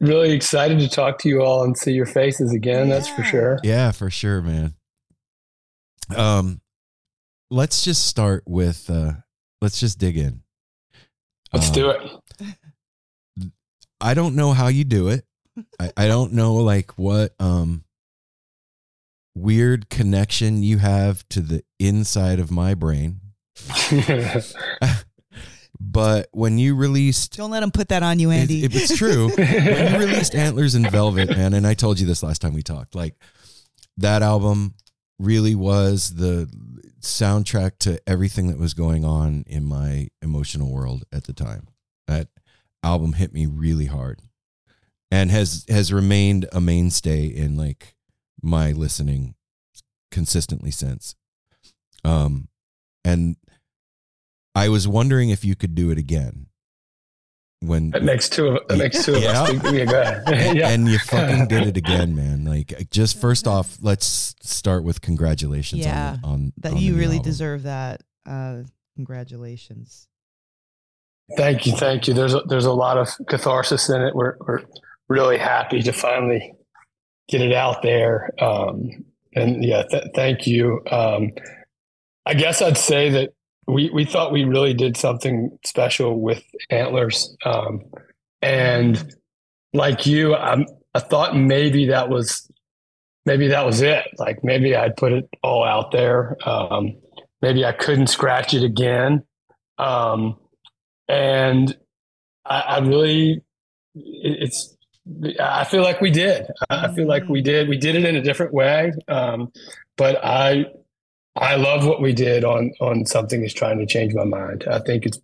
really excited to talk to you all and see your faces again. That's for sure. Yeah, for sure, man. Um, let's just start with uh, let's just dig in. Let's Um, do it. I don't know how you do it. I, I don't know like what um weird connection you have to the inside of my brain. But when you released Don't let him put that on you, Andy. It, it's true. when you released Antlers In Velvet, man, and I told you this last time we talked, like that album really was the soundtrack to everything that was going on in my emotional world at the time. That album hit me really hard and has has remained a mainstay in like my listening consistently since. Um and I was wondering if you could do it again. When that makes two of that makes two of Yeah. us. Yeah, go ahead. yeah. and you fucking did it again, man. Like, just first off, let's start with congratulations Yeah, on on that on you the really album. deserve that. Uh, congratulations. Thank you, thank you. There's a, there's a lot of catharsis in it. We're we're really happy to finally get it out there. Um, and yeah, th- thank you. Um, I guess I'd say that we we thought we really did something special with antlers. Um, and like you, I'm, I thought maybe that was maybe that was it. Like maybe I'd put it all out there. Um, maybe I couldn't scratch it again. Um, and I, I really, it- it's, I feel like we did. I I feel like we did. We did it in a different way, um, but I, I love what we did on on something that's trying to change my mind. I think it's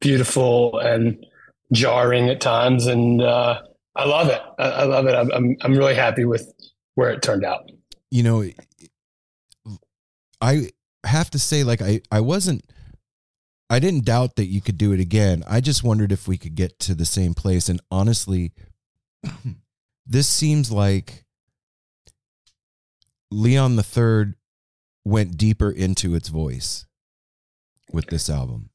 beautiful and jarring at times, and uh, I love it. I, I love it. I'm, I'm I'm really happy with where it turned out. You know, I have to say, like, I I wasn't. I didn't doubt that you could do it again. I just wondered if we could get to the same place. And honestly, this seems like Leon the Third went deeper into its voice with this album.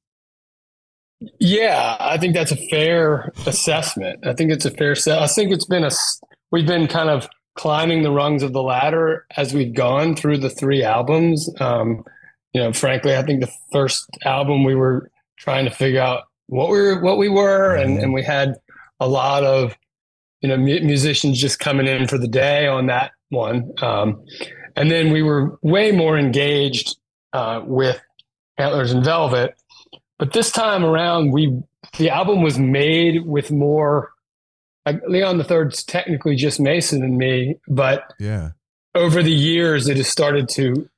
Yeah, I think that's a fair assessment. I think it's a fair set. I think it's been a. we've been kind of climbing the rungs of the ladder as we've gone through the three albums. Um, you know, frankly, I think the first album we were trying to figure out what we were, what we were, and and we had a lot of you know mu- musicians just coming in for the day on that one, um, and then we were way more engaged uh, with Antlers In Velvet. But this time around, we the album was made with more. Like Leon the Third's technically just Mason and me, but Yeah. over the years, it has started to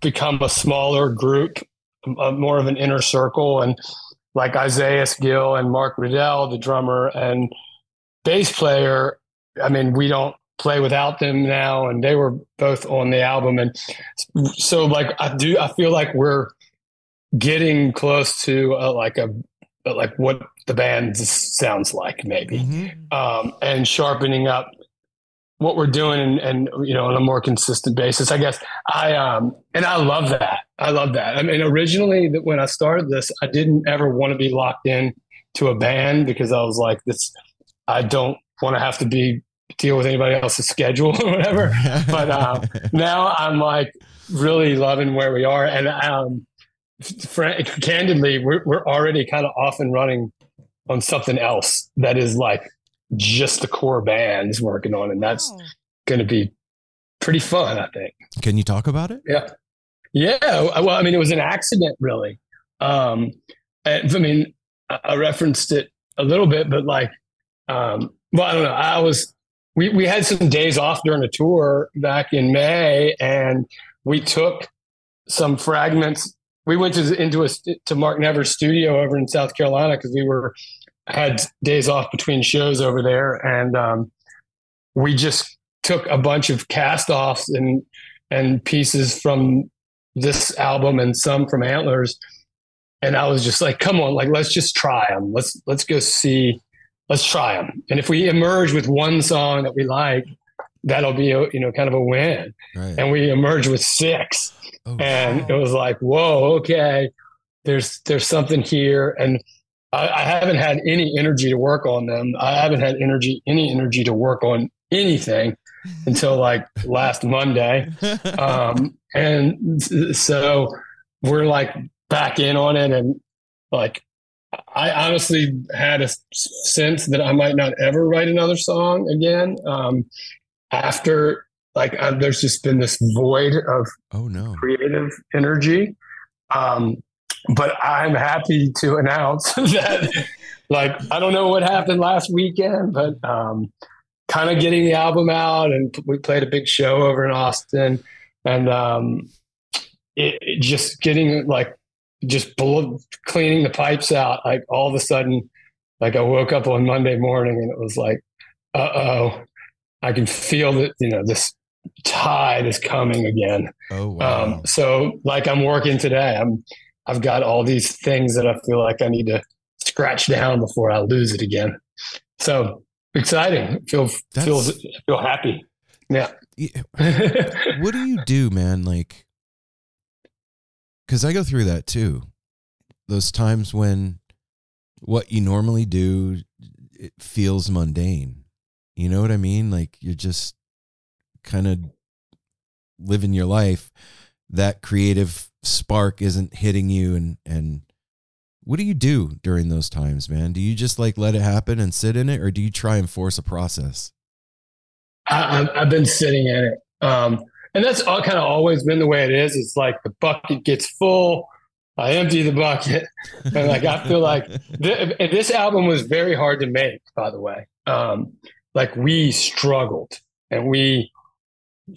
become a smaller group, uh, more of an inner circle, and like Isaiah Gill and Mark Riddell, the drummer and bass player. I mean, we don't play without them now, and they were both on the album, and so like I do, I feel like we're getting close to uh, like a like what the band sounds like, maybe Mhm. um, and sharpening up what we're doing and, and you know on a more consistent basis i guess i um and i love that i love that i mean originally that when i started this i didn't ever want to be locked in to a band because i was like this i don't want to have to be deal with anybody else's schedule or whatever but uh, now i'm like really loving where we are and um fr- candidly we're, we're already kind of off and running on something else that is like just the core band is working on and that's Oh. going to be pretty fun i think Can you talk about it? yeah yeah well i mean it was an accident really um i mean I, I referenced it a little bit but like um well i don't know i was we, we had some days off during a tour back in may and we took some fragments we went to into a to mark never's studio over in south carolina because we were had days off between shows over there and um we just took a bunch of cast offs and and pieces from this album and some from Antlers. And I was just like, come on, like let's just try them. Let's let's go see. Let's try them. And if we emerge with one song that we like, that'll be a, you know kind of a win. Right. And we emerged with six Oh, and it was like, whoa, okay, there's there's something here, and I, I haven't had any energy to work on them. I haven't had energy any energy to work on anything until like last Monday, um, and so we're like back in on it, and like I honestly had a sense that I might not ever write another song again um, after. Like uh, there's just been this void of oh no. creative energy. Um, but I'm happy to announce that, like, I don't know what happened last weekend, but um, kind of getting the album out, and we played a big show over in Austin, and um, it, it just getting like just blow, cleaning the pipes out. Like all of a sudden, like I woke up on Monday morning, and it was like, uh oh, I can feel that you know this tide is coming again. Oh wow. Um, so like I'm working today. I'm I've got all these things that I feel like I need to scratch down before I lose it again. So exciting. Feel That's- feel feel happy. Yeah. Yeah. what do you do, man? Like, because I go through that too. Those times when what you normally do it feels mundane. You know what I mean? Like you're just kind of living your life. That creative spark isn't hitting you, and and what do you do during those times, man? Do you just like let it happen and sit in it, or do you try and force a process? I, I've been sitting in it. Um, and that's all, kind of always been the way it is. It's like the bucket gets full. I empty the bucket. And like, I feel like th- this album was very hard to make, by the way. Um, like we struggled and we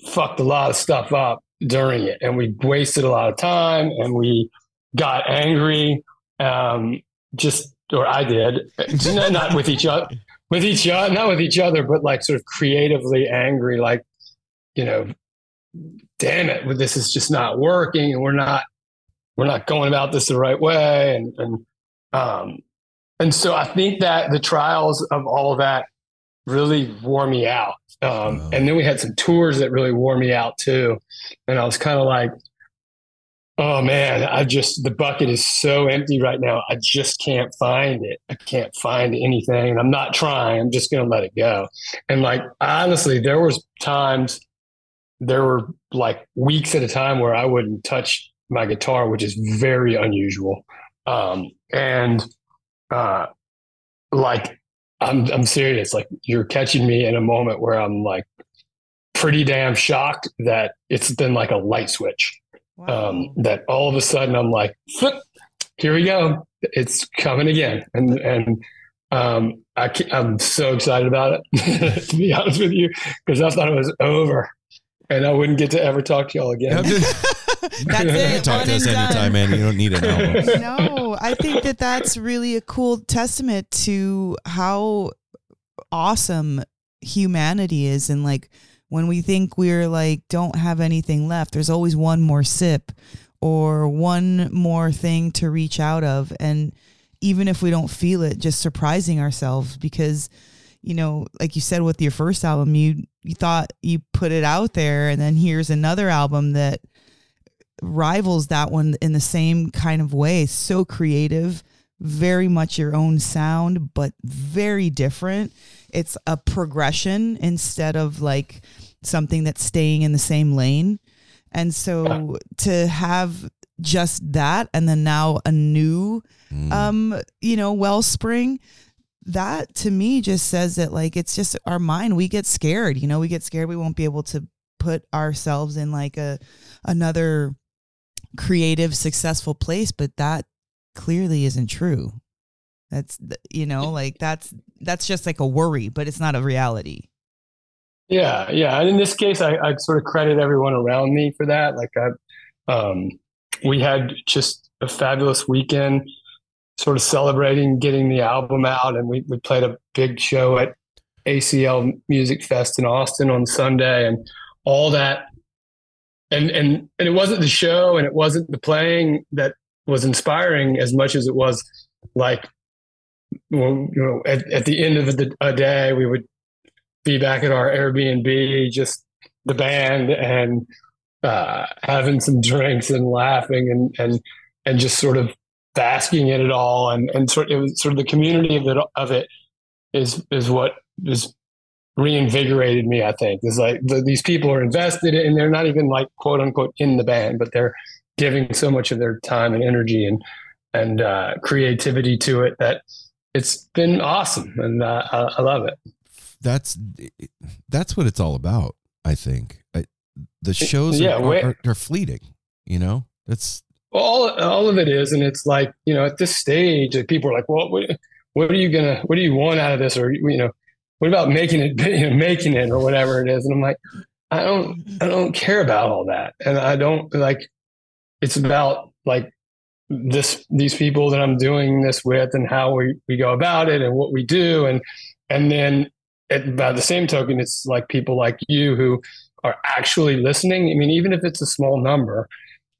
fucked a lot of stuff up during it and we wasted a lot of time and we got angry. Um, just, or I did, not, not with each other, with each other, not with each other, but like sort of creatively angry, like, you know, damn it, this is just not working and we're not, we're not going about this the right way. And, and, um, and so I think that the trials of all of that really wore me out. Um, Wow. And then we had some tours that really wore me out too. And I was kind of like, oh man, I just, the bucket is so empty right now. I just can't find it. I can't find anything. And I'm not trying. I'm just going to let it go. And like, honestly, there was times, there were like weeks at a time where I wouldn't touch my guitar, which is very unusual. Um, and, uh, like I'm I'm serious. Like you're catching me in a moment where I'm like pretty damn shocked that it's been like a light switch. Um, that all of a sudden I'm like, here we go. It's coming again. And and um, I I'm so excited about it to be honest with you because I thought it was over and I wouldn't get to ever talk to y'all again. That's it. Talk one to us and done. anytime, man. You don't need an album. no, I think that that's really a cool testament to how awesome humanity is. And like when we think we're like, don't have anything left, there's always one more sip or one more thing to reach out of. And even if we don't feel it, just surprising ourselves because, you know, like you said with your first album, you, you thought you put it out there and then here's another album that rivals that one in the same kind of way. So creative, very much your own sound, but very different. It's a progression instead of like something that's staying in the same lane. And so to have just that and then now a new Mm. um you know wellspring that to me just says that like it's just our mind we get scared you know we get scared we won't be able to put ourselves in like a another creative successful place but that clearly isn't true that's you know like that's that's just like a worry but it's not a reality Yeah, yeah. And in this case, I, I sort of credit everyone around me for that. Like, I, um, we had just a fabulous weekend, sort of celebrating getting the album out, and we we played a big show at ACL Music Fest in Austin on Sunday, and all that. And and and it wasn't the show and it wasn't the playing that was inspiring as much as it was like well, you know at, at the end of the a day we would be back at our airbnb just the band and uh, having some drinks and laughing and and and just sort of basking in it all and and sort it was sort of the community of it of it is is what is reinvigorated me i think is like the, these people are invested in and they're not even like quote unquote in the band but they're giving so much of their time and energy and and uh, creativity to it that it's been awesome and uh, I, I love it That's that's what it's all about. I think I, the shows Yeah, are, are, are fleeting. You know, that's all all of it is and it's like you know at this stage like, people are like well what, what are you gonna what do you want out of this? Or you know what about making it you know, making it or whatever it is? And i'm like i don't mm-hmm. i don't care about all that. And i don't like it's about like this these people that i'm doing this with and how we we go about it and what we do. And and then at, by the same token it's like people like you who are actually listening. I mean even if it's a small number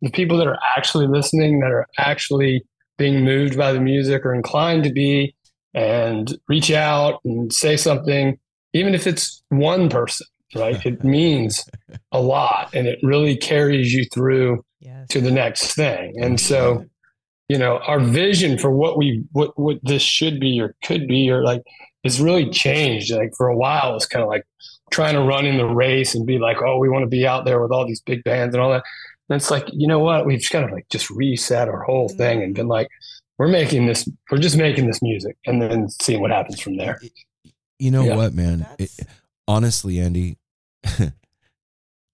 the people that are actually listening, that are actually being moved by the music or inclined to be, and reach out and say something, even if it's one person, right? It means a lot and it really carries you through Yes. to the next thing. And so, you know, our vision for what we what what this should be or could be or like has really changed. Like for a while, it was kind of like trying to run in the race and be like, oh, we want to be out there with all these big bands and all that. And it's like, you know what? We've just kind of like just reset our whole thing and been like, we're making this, we're just making this music and then seeing what happens from there. you know Yeah. what, man. It- honestly, Andy,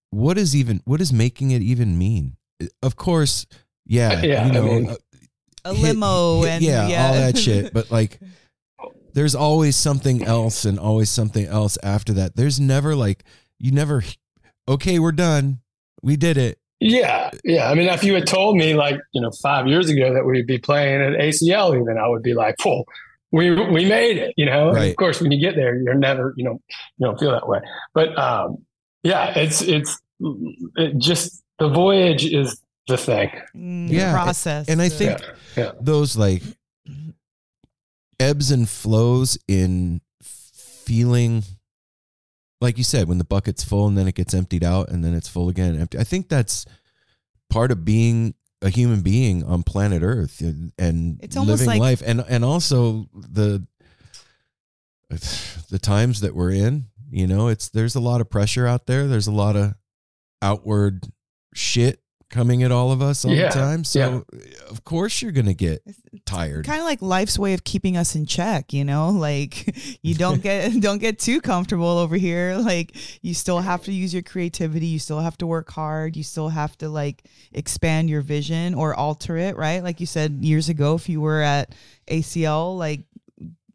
what is even what is making it even mean? Of course, yeah, Yeah, you I know, mean- uh, a hit- limo hit- and yeah, yeah, all that shit. But like, there's always something else and always something else after that. There's never like you never. Okay, we're done. We did it. Yeah. Yeah. I mean, if you had told me like, you know, five years ago that we'd be playing at ACL, even I would be like, well, we, we made it, you know, Right. of course, when you get there, you're never, you know, you don't feel that way, but, um, yeah, it's, it's it just the voyage is the thing. Mm, Yeah, process. and I think- Yeah. those like ebbs and flows in feeling like you said when the bucket's full and then it gets emptied out and then it's full again empty i think that's part of being a human being on planet earth and- and It's living like- life. And and also the the times that we're in you know it's there's a lot of pressure out there. There's a lot of outward shit coming at all of us all Yeah, the time. So of course you're gonna get tired. kind of like life's way of keeping us in check you know? Like you don't get don't get too comfortable over here. Like you still have to use your creativity. You still have to work hard. You still have to like expand your vision or alter it right? Like you said years ago if you were at acl like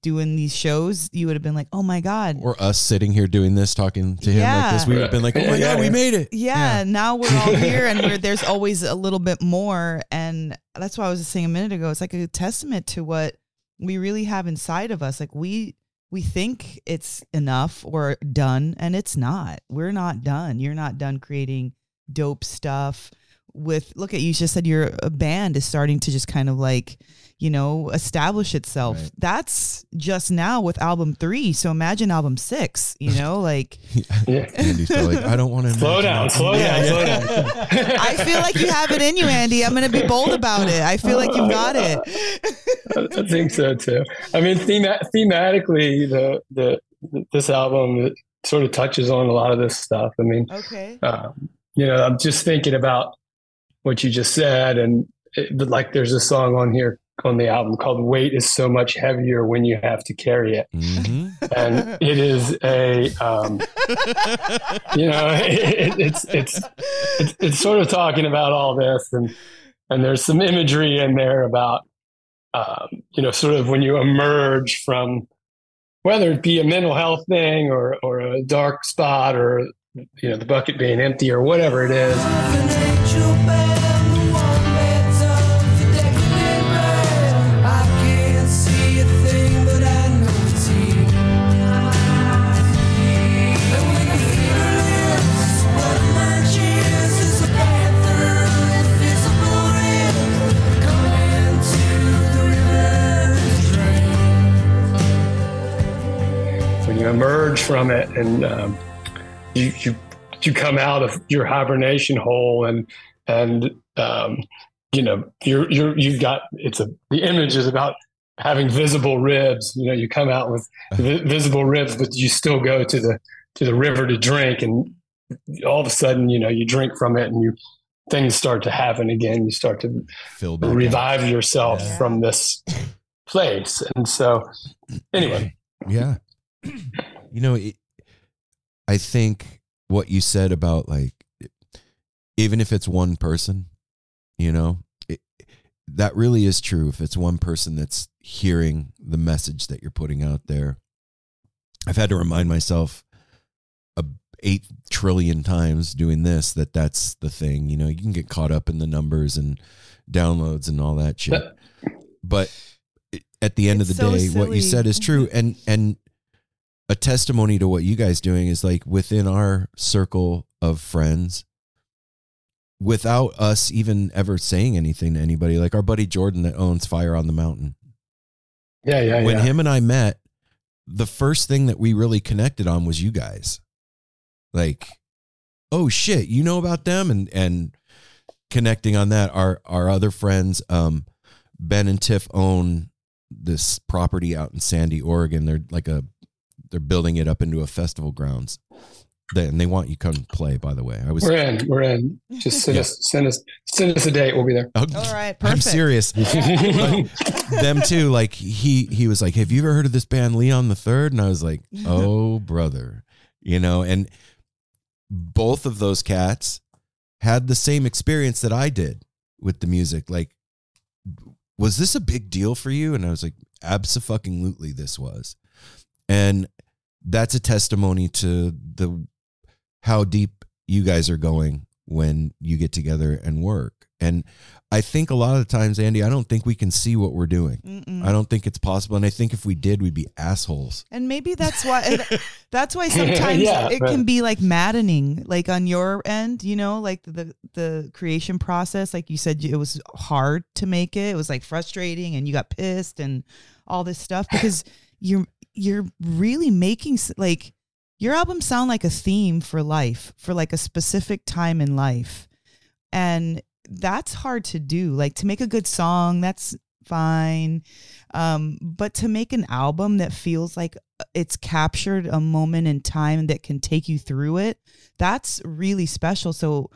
doing these shows you would have been like oh my god. Or us sitting here doing this, talking to him like this, we would have been like, "Oh my Yeah, god, we made it!" yeah, now we're all here and we're, there's always a little bit more. And that's why i was just saying a minute ago it's like a testament to what we really have inside of us. Like we we think it's enough or done and it's not. We're not done. You're not done creating dope stuff with look at you just said your uh, band is starting to just kind of like you know establish itself Right. that's just now with album three so imagine album six you know like Yeah. Andy's like, "I don't want to Slow down, slow down, slow down. I feel like you have it in you, Andy. I'm going to be bold about it. I feel like you've got it. I think so too. I mean, thema- thematically, the, the, this album sort of touches on a lot of this stuff. I mean, Okay. um, you know, I'm just thinking about what you just said, and it, but like there's a song on here on the album called "Weight is so much heavier when you have to carry it," Mhm. and it is a, um, you know, it, it's it's it's it's sort of talking about all this, and and there's some imagery in there about, um, you know, sort of when you emerge from whether it be a mental health thing or or a dark spot or you know the bucket being empty or whatever it is. From it, and um, you you you come out of your hibernation hole, and and um, you know you're you're you've got it's a the image is about having visible ribs. You know, you come out with vi- visible ribs, but you still go to the to the river to drink, and all of a sudden, you know, you drink from it, and you things start to happen again. You start to Fill back up. revive yourself Yeah. from this place, and so anyway, Yeah. You know, it, I think what you said about like, even if it's one person, you know, it, that really is true. If it's one person that's hearing the message that you're putting out there, I've had to remind myself a eight trillion times doing this that that's the thing. You know, you can get caught up in the numbers and downloads and all that shit, but at the end It's of the so day, what you said is true, and and a testimony to what you guys doing is like within our circle of friends without us even ever saying anything to anybody. Like our buddy jordan that owns fire on the mountain. Yeah, yeah, when yeah. him and i met the first thing that we really connected on was you guys. Like oh shit you know about them? And and connecting on that our our other friends um ben and tiff own this property out in sandy oregon. They're like a they're building it up into a festival grounds they, and they want you to come play by the way i was We're in. We're in. Just send Yeah. us send us send us a date. We'll be there. Oh, All right, Perfect. i'm perfect. serious them too like he he was like have you ever heard of this band leon the third and i was like oh brother you know and both of those cats had the same experience that i did with the music like was this a big deal for you and i was like absolutely this was and that's a testimony to the how deep you guys are going when you get together and work and I think a lot of the times, Andy, I don't think we can see what we're doing. Mm-mm. I don't think it's possible. And I think if we did, we'd be assholes. And maybe that's why that's why sometimes Yeah, it right. can be like maddening, like on your end, you know, like the the creation process. Like you said, it was hard to make it. It was like frustrating, and you got pissed and all this stuff because you're you're really making like your albums sound like a theme for life for like a specific time in life, and that's hard to do. Like to make a good song, that's fine. Um, but to make an album that feels like it's captured a moment in time that can take you through it, that's really special. So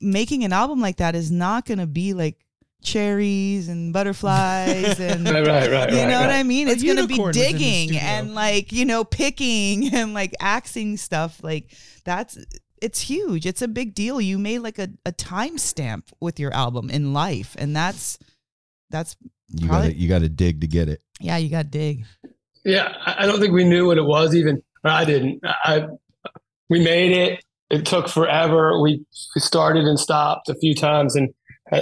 making an album like that is not going to be like cherries and butterflies and right, right, right. you right, know what right. I mean? It's going to be unicorn was in the digging and like, you know, picking and like axing stuff. Like that's it's huge. It's a big deal. You made like a, a time stamp with your album in life. And that's that's You Probably- got to you got to dig to get it. yeah, you got to dig. Yeah, I I don't think we knew what it was even. I didn't. I we made it. It took forever. We we started and stopped a few times, and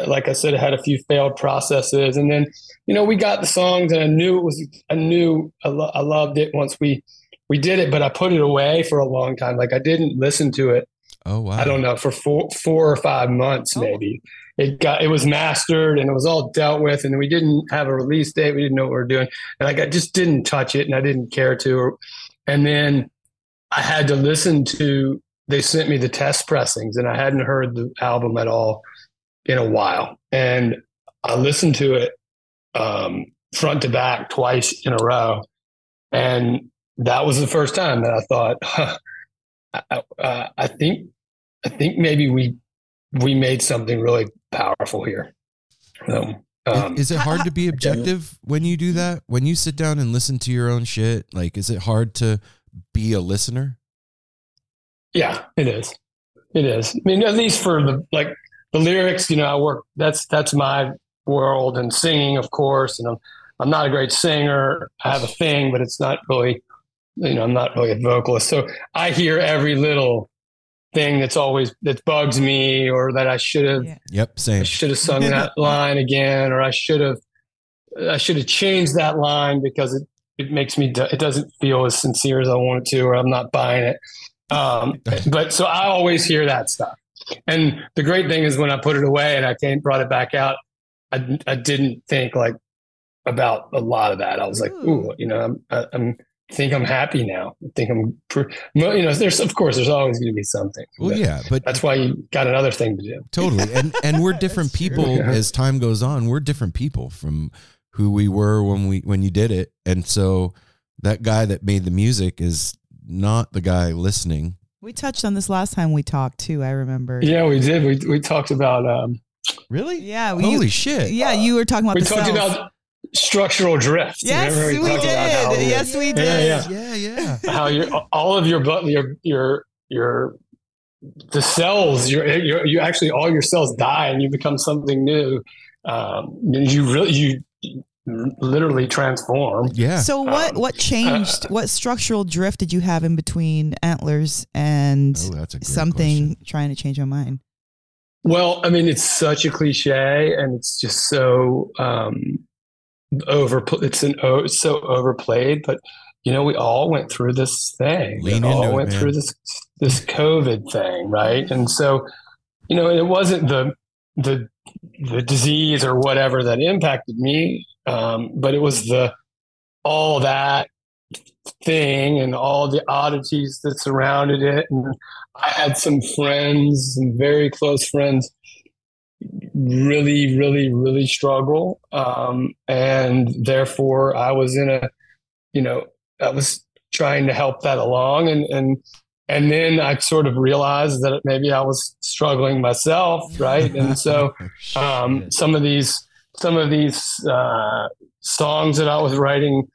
like I said, it had a few failed processes. And then you know we got the songs, and I knew it was. I knew I, lo- I loved it once we we did it, but I put it away for a long time. Like I didn't listen to it. Oh wow. I don't know for four four or five months Oh. maybe. It got it was mastered and it was all dealt with, and we didn't have a release date. We didn't know what we were doing, and like I just didn't touch it, and I didn't care to. And then I had to listen to. They sent me the test pressings, and I hadn't heard the album at all in a while, and I listened to it um, front to back twice in a row, and that was the first time that I thought, huh, I, uh, I think, I think maybe we we made something really powerful here. So, um, is, is it hard to be objective when you do that? When you sit down and listen to your own shit, like is it hard to be a listener? yeah, it is. It is. I mean, at least for the like the lyrics, you know, I work. That's that's my world, and singing, of course. And I'm I'm not a great singer. I have a thing, but it's not really, you know, I'm not really a vocalist. So I hear every little thing that's always that bugs me, or that I should have Yeah. Yep, I same. should have sung that line again, or I should have, I should have changed that line because it, it makes me, it doesn't feel as sincere as I want it to, or I'm not buying it. Um, but so I always hear that stuff. And the great thing is when I put it away and I came, brought it back out, I, I didn't think like about a lot of that. I was like, Ooh. ooh, you know, I'm, I- I'm, think I'm happy now. I think I'm, pr- you know, there's of course there's always going to be something. Well, but yeah, but That's why you got another thing to do. totally. And and we're different That's true. people Yeah. as time goes on. We're different people from who we were when we when you did it. And so that guy that made the music is not the guy listening. We touched on this last time we talked too. I remember. Yeah, we did. We we talked about um, Really? Yeah. We, Holy you- shit. Yeah, you were talking about we the talked cells. about structural drift. Yes, Remember we talked about how did. Yes, we did. yeah. Yeah, yeah. how your all of your bu- your your your the cells your, your you actually all your cells die and you become something new um you really you literally transform Yeah. So what Um, what changed? what structural drift did you have in between antlers and Oh, that's a great something question. trying to change my mind? well i mean it's such a cliche and it's just so um over it's an oh, it's so overplayed but you know we all went through this thing Lean we all into it, went through this this covid thing right and so you know it wasn't the the the disease or whatever that impacted me um but it was the all that thing and all the oddities that surrounded it. And i had some friends some very close friends really really really struggle. Um and therefore i was in a you know i was trying to help that along. And and and then i sort of realized that maybe i was struggling myself right? And so um, some of these some of these uh, songs that I was writing,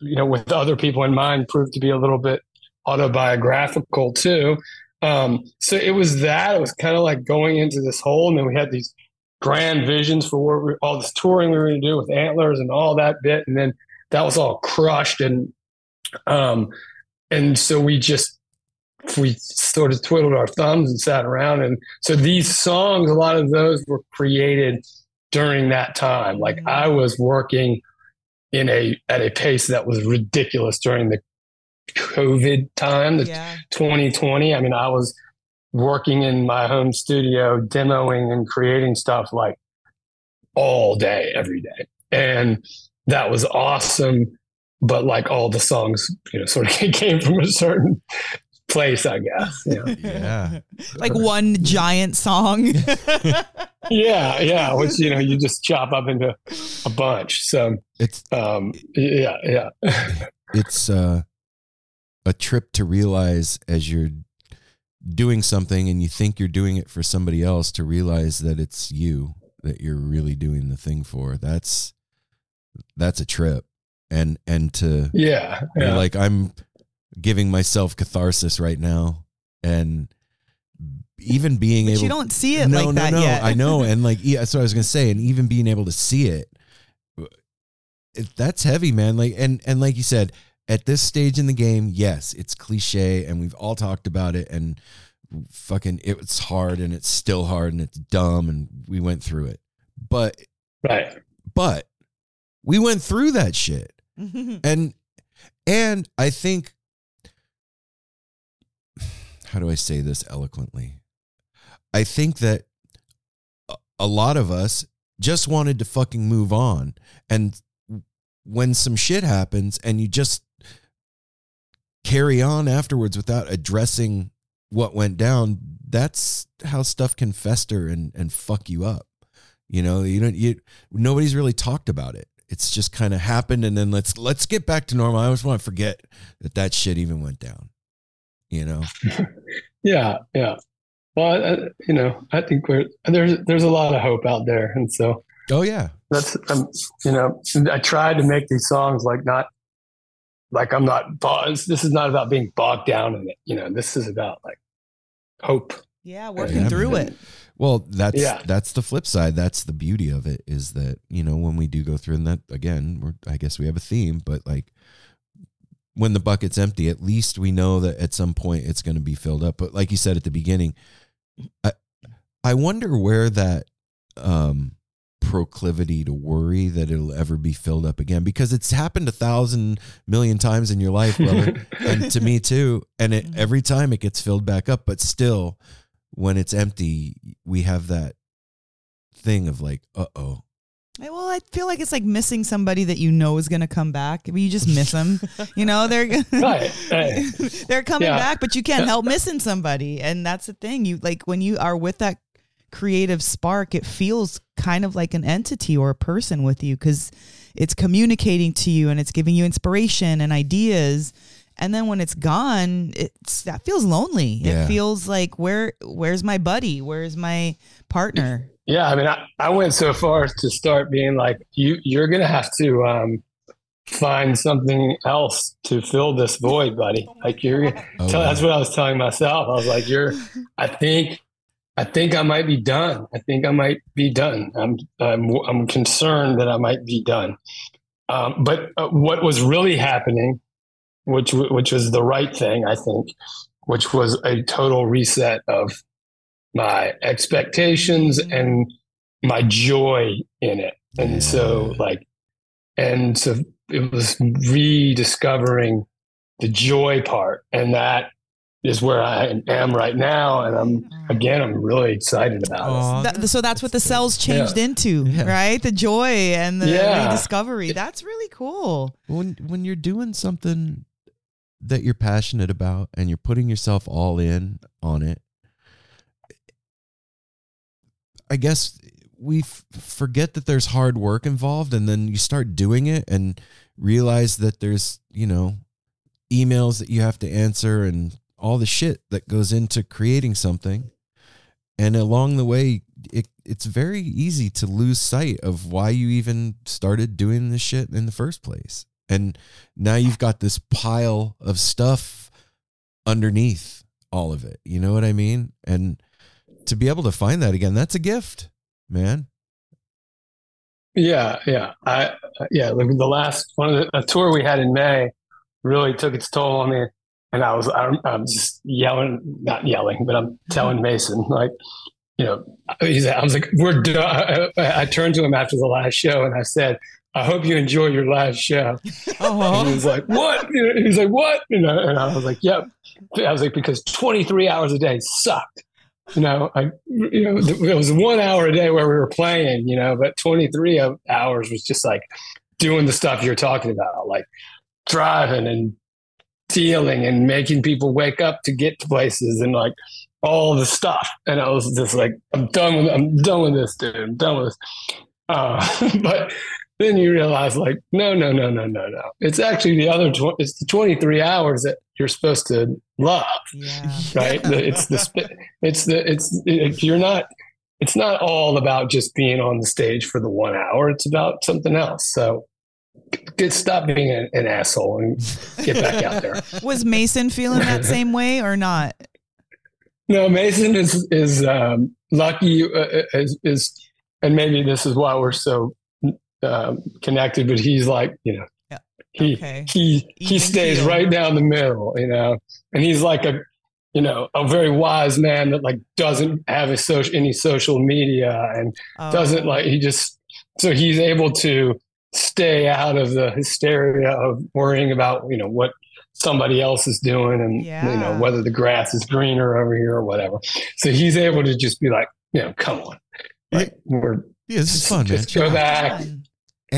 you know, with other people in mind, proved to be a little bit autobiographical too. Um, so it was that it was kind of like going into this hole, and then we had these grand visions for what we, all this touring we were going to do with antlers and all that bit, and then that was all crushed, and um, and so we just we sort of twiddled our thumbs and sat around and so these songs a lot of those were created during that time like Mhm. i was working in a at a pace that was ridiculous during the covid time the Yeah. 2020 i mean i was working in my home studio demoing and creating stuff like all day every day and that was awesome but like all the songs you know sort of came from a certain place i guess yeah Yeah. like one giant song. yeah yeah which you know you just chop up into a bunch so It's um yeah yeah it's uh, a trip to realize as you're doing something and you think you're doing it for somebody else to realize that it's you that you're really doing the thing for. That's that's a trip. And and to yeah you're yeah like I'm giving myself catharsis right now and even being but able you don't see it no, like no, that no. yet. I know, and like yeah, that's what I was gonna say, and even being able to see it, it, that's heavy, man. Like and and like you said, at this stage in the game, yes, it's cliche, and we've all talked about it, and fucking it's hard, and it's still hard, and it's dumb, and we went through it, but right but we went through that shit and and i think how do i say this eloquently? I think that a- lot of us just wanted to fucking move on. And when some shit happens and you just carry on afterwards without addressing what went down that's how stuff can fester and and fuck you up. You know you don't you nobody's really talked about it. It's just kind of happened and then let's let's get back to normal. I always want to forget that that shit even went down you know? Yeah yeah. Well I, you know i think we're there's there's a lot of hope out there and so oh yeah. that's um, you know i tried to make these songs like not like i'm not bo- this is not about being bogged down in it you know this is about like hope. Yeah, working Yeah, through it. well that's Yeah. that's the flip side. That's the beauty of it is that you know when we do go through and that again we're i guess we have a theme but like when the bucket's empty at least we know that at some point it's going to be filled up but like you said at the beginning i i wonder where that um proclivity to worry that it'll ever be filled up again because it's happened a thousand million times in your life brother and to me too and it, Mhm. every time it gets filled back up but still when it's empty we have that thing of like uh-oh I- Well, I feel like it's like missing somebody that you know is going to come back. but You just miss them. you know, they're Right, right. they're coming Yeah. back, but you can't help missing somebody. And that's the thing. You like when you are with that creative spark, it feels kind of like an entity or a person with you because it's communicating to you and it's giving you inspiration and ideas. And then when it's gone, it's that feels lonely. Yeah. It feels like where where's my buddy? Where's my partner? Yeah, I mean, I, I went so far as to start being like, you you're gonna have to um, find something else to fill this void, buddy. Like you're, Oh, tell, that's what I was telling myself. I was like, you're, I think, I think I might be done. I think I might be done. I'm I'm I'm concerned that I might be done. Um, but uh, what was really happening, which which was the right thing, I think, which was a total reset of my expectations and my joy in it. And so, like, and so it was rediscovering the joy part, and that is where I am right now. And I'm again, I'm really excited about it. That- so that's what the cells Yeah. changed into, Yeah. right? The joy and the Yeah. rediscovery. That's really cool. when when you're doing something that you're passionate about and you're putting yourself all in on it i guess we f- forget that there's hard work involved and then you start doing it and realize that there's you know emails that you have to answer and all the shit that goes into creating something. And along the way it, it's very easy to lose sight of why you even started doing this shit in the first place. And now you've got this pile of stuff underneath all of it. You know what i mean? And to be able to find that again that's a gift man Yeah, yeah, I yeah. The, the last one of the a tour we had in May really took its toll on me, and I was I'm, I'm just yelling, not yelling, but I'm telling Mason like, you know, he's, I was like, we're done. I, I turned to him after the last show and I said, I hope you enjoy your last show. Oh. And he was like, what? He's like, what? You know, and I was like, yep. I was like, because 23 hours a day sucked. You know, I, you know, it was one hour a day where we were playing, you know, but 23 hours was just like doing the stuff you're talking about, like driving and dealing and making people wake up to get to places and like all the stuff. And I was just like, I'm done with, I'm done with this, dude. I'm done with this. Uh, but then you realize like, no, no, no, no, no, no. It's actually the other, tw- it's the 23 hours that you're supposed to love Yeah. right? The- It's the it's the it's if you're not it's not all about just being on the stage for the one hour. It's about something else. So get stop being an, an asshole and get back out there. Was Mason feeling that same way or not? No, Mason is is um, lucky uh, is, is and maybe this is why we're so um, connected. But he's like you know Yeah. He Okay. he he Even stays keel. right down the middle, you know, and he's like a you know a very wise man that like doesn't have a social any social media and oh. doesn't Oh. like he just so he's able to stay out of the hysteria of worrying about you know what somebody else is doing and you know whether the grass is greener over here or whatever so he's able to just be like you know come on like we're yeah this is fun man just go back.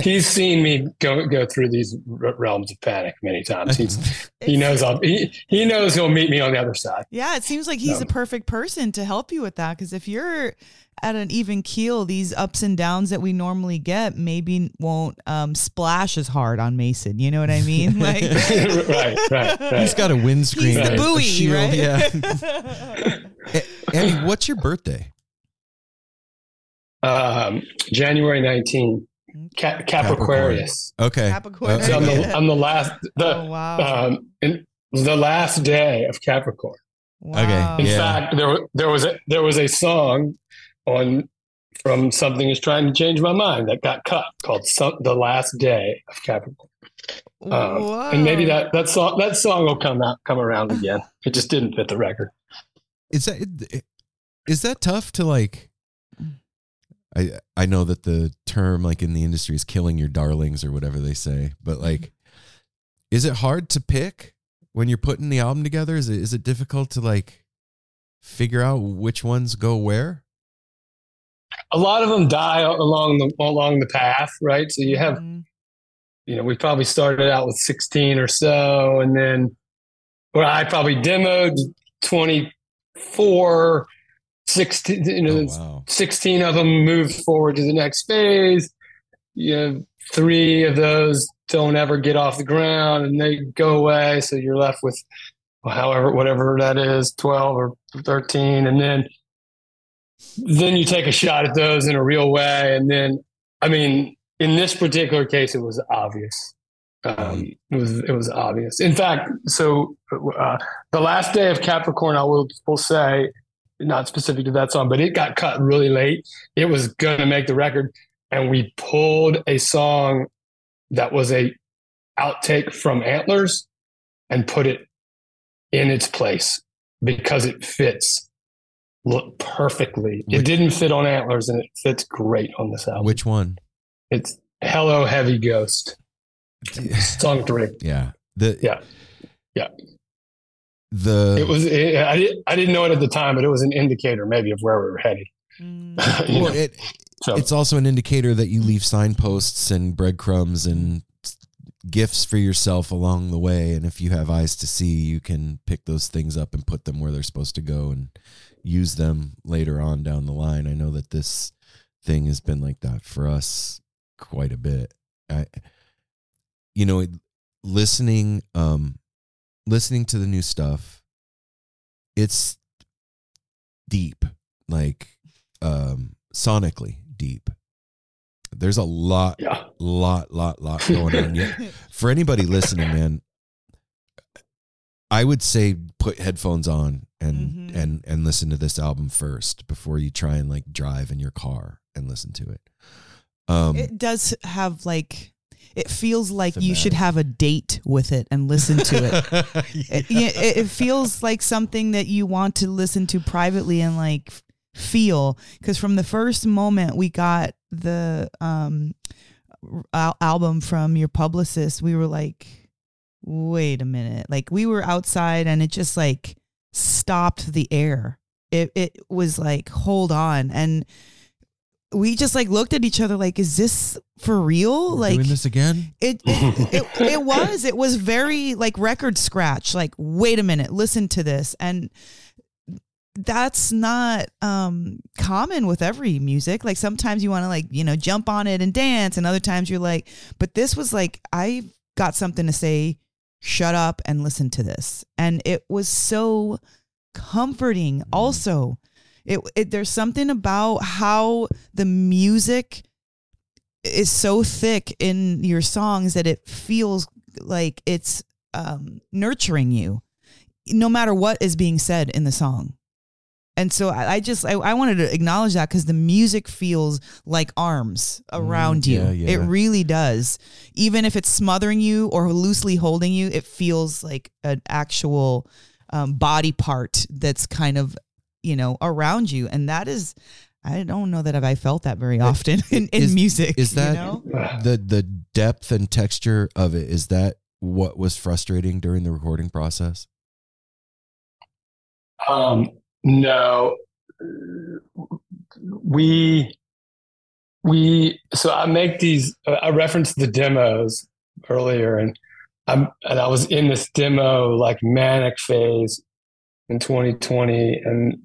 He's seen me go go through these realms of panic many times he's he knows I'll, he, he knows he'll meet me on the other side Yeah, it seems like he's No. the perfect person to help you with that. Because if you're at an even keel, these ups and downs that we normally get maybe won't um, splash as hard on Mason. You know what I mean? Like right right he's right got a windscreen he's the a- a buoy, shield, right? yeah A- andy what's your birthday um january 19 Cap- Capricornius. okay Capricorn. So I'm the, good. I'm the last the oh wow! um in the last day of Capricorn. wow. In Yeah. fact, there wa- there was a there was a song on from something is trying to change my mind that got cut called some, "The Last Day of Capricorn." Um, and maybe that that song that song will come out come around again. It just didn't fit the record. is that is that tough to like I I know that the term like in the industry is killing your darlings or whatever they say, but like is it hard to pick when you're putting the album together? Is it is it difficult to like figure out which ones go where? a lot of them die along the along the path, right? So you have, Mhm. you know, we probably started out with 16 or so, and then, well, I probably demoed 24, 16, you know, Oh, wow. 16 of them move forward to the next phase. You know, three of those don't ever get off the ground and they go away. So you're left with however, whatever that is, 12 or 13. And then, then you take a shot at those in a real way. And then, I mean, in this particular case, it was obvious. Um, it was it was obvious. In fact, so uh, the last day of Capricorn, I will will say, not specific to that song, but it got cut really late. It was going to make the record, and we pulled a song that was a outtake from Antlers and put it in its place because it fits look perfectly. It didn't fit on Antlers, and it fits great on this album. Which one? It's Hello Heavy Ghost, song three. Yeah. The Yeah. Yeah. The It was. It, I didn't. I didn't know it at the time, but it was an indicator maybe of where we were heading. Mm. Well, it so it's also an indicator that you leave signposts and breadcrumbs and gifts for yourself along the way and if you have eyes to see you can pick those things up and put them where they're supposed to go and use them later on down the line i know that this thing has been like that for us quite a bit i you know listening um listening to the new stuff it's deep like um sonically deep there's a lot yeah. lot lot lot going on yeah for anybody listening man i would say put headphones on and Mhm. and and listen to this album first before you try and like drive in your car and listen to it um it does have like it feels like you should have a date with it and listen to it. it, yeah, it, it feels like something that you want to listen to privately and like feel. Because from the first moment we got the um al- album from your publicist we were like wait a minute. Like we were outside and it just like stopped the air. It it was like hold on. And we just like looked at each other like is this for real? We're like doing this again? it, it, it it was it was very like record scratch. Like wait a minute listen to this. And that's not um common with every music. Like sometimes you want to like you know jump on it and dance and other times you're like but this was like i got something to say shut up and listen to this. And it was so comforting also it, it there's something about how the music is so thick in your songs that it feels like it's um, nurturing you no matter what is being said in the song. And so i, I just I, I wanted to acknowledge that because the music feels like arms around Mm, you. yeah, yeah. it really does. Even if it's smothering you or loosely holding you it feels like an actual um, body part that's kind of you know around you and that is i don't know that i felt that very often in, in is- music is that- you know? the the depth and texture of it is that what was frustrating during the recording process Um, no, we we so I make these. uh, I referenced the demos earlier, and I'm and I was in this demo like manic phase in 2020, and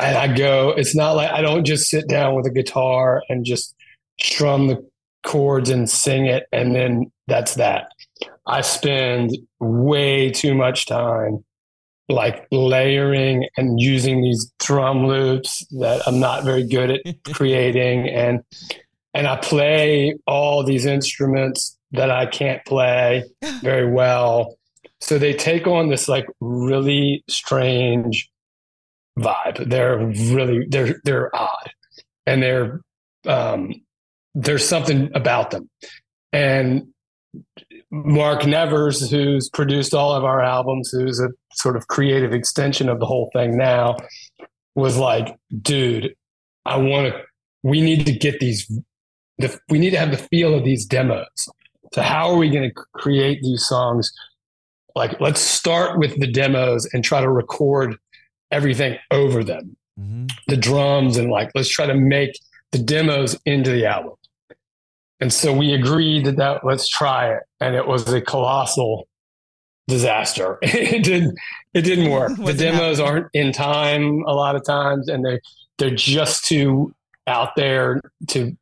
and I go. It's not like I don't just sit down with a guitar and just strum the chords and sing it, and then that's that. I spend way too much time like layering and using these drum loops that I'm not very good at creating and and I play all these instruments that I can't play very well. So they take on this like really strange vibe. They're really they're they're odd. And they're um there's something about them. And Mark Nevers, who's produced all of our albums, who's a sort of creative extension of the whole thing now, was like, dude, I want to, we need to get these, the, we need to have the feel of these demos. So, how are we going to create these songs? Like, let's start with the demos and try to record everything over them. Mm-hmm. the drums and like let's try to make the demos into the album. And so we agreed that, that let's try it, and it was a colossal disaster. it didn't it didn't work. the demos aren't in time a lot of times, and they they're just too out there to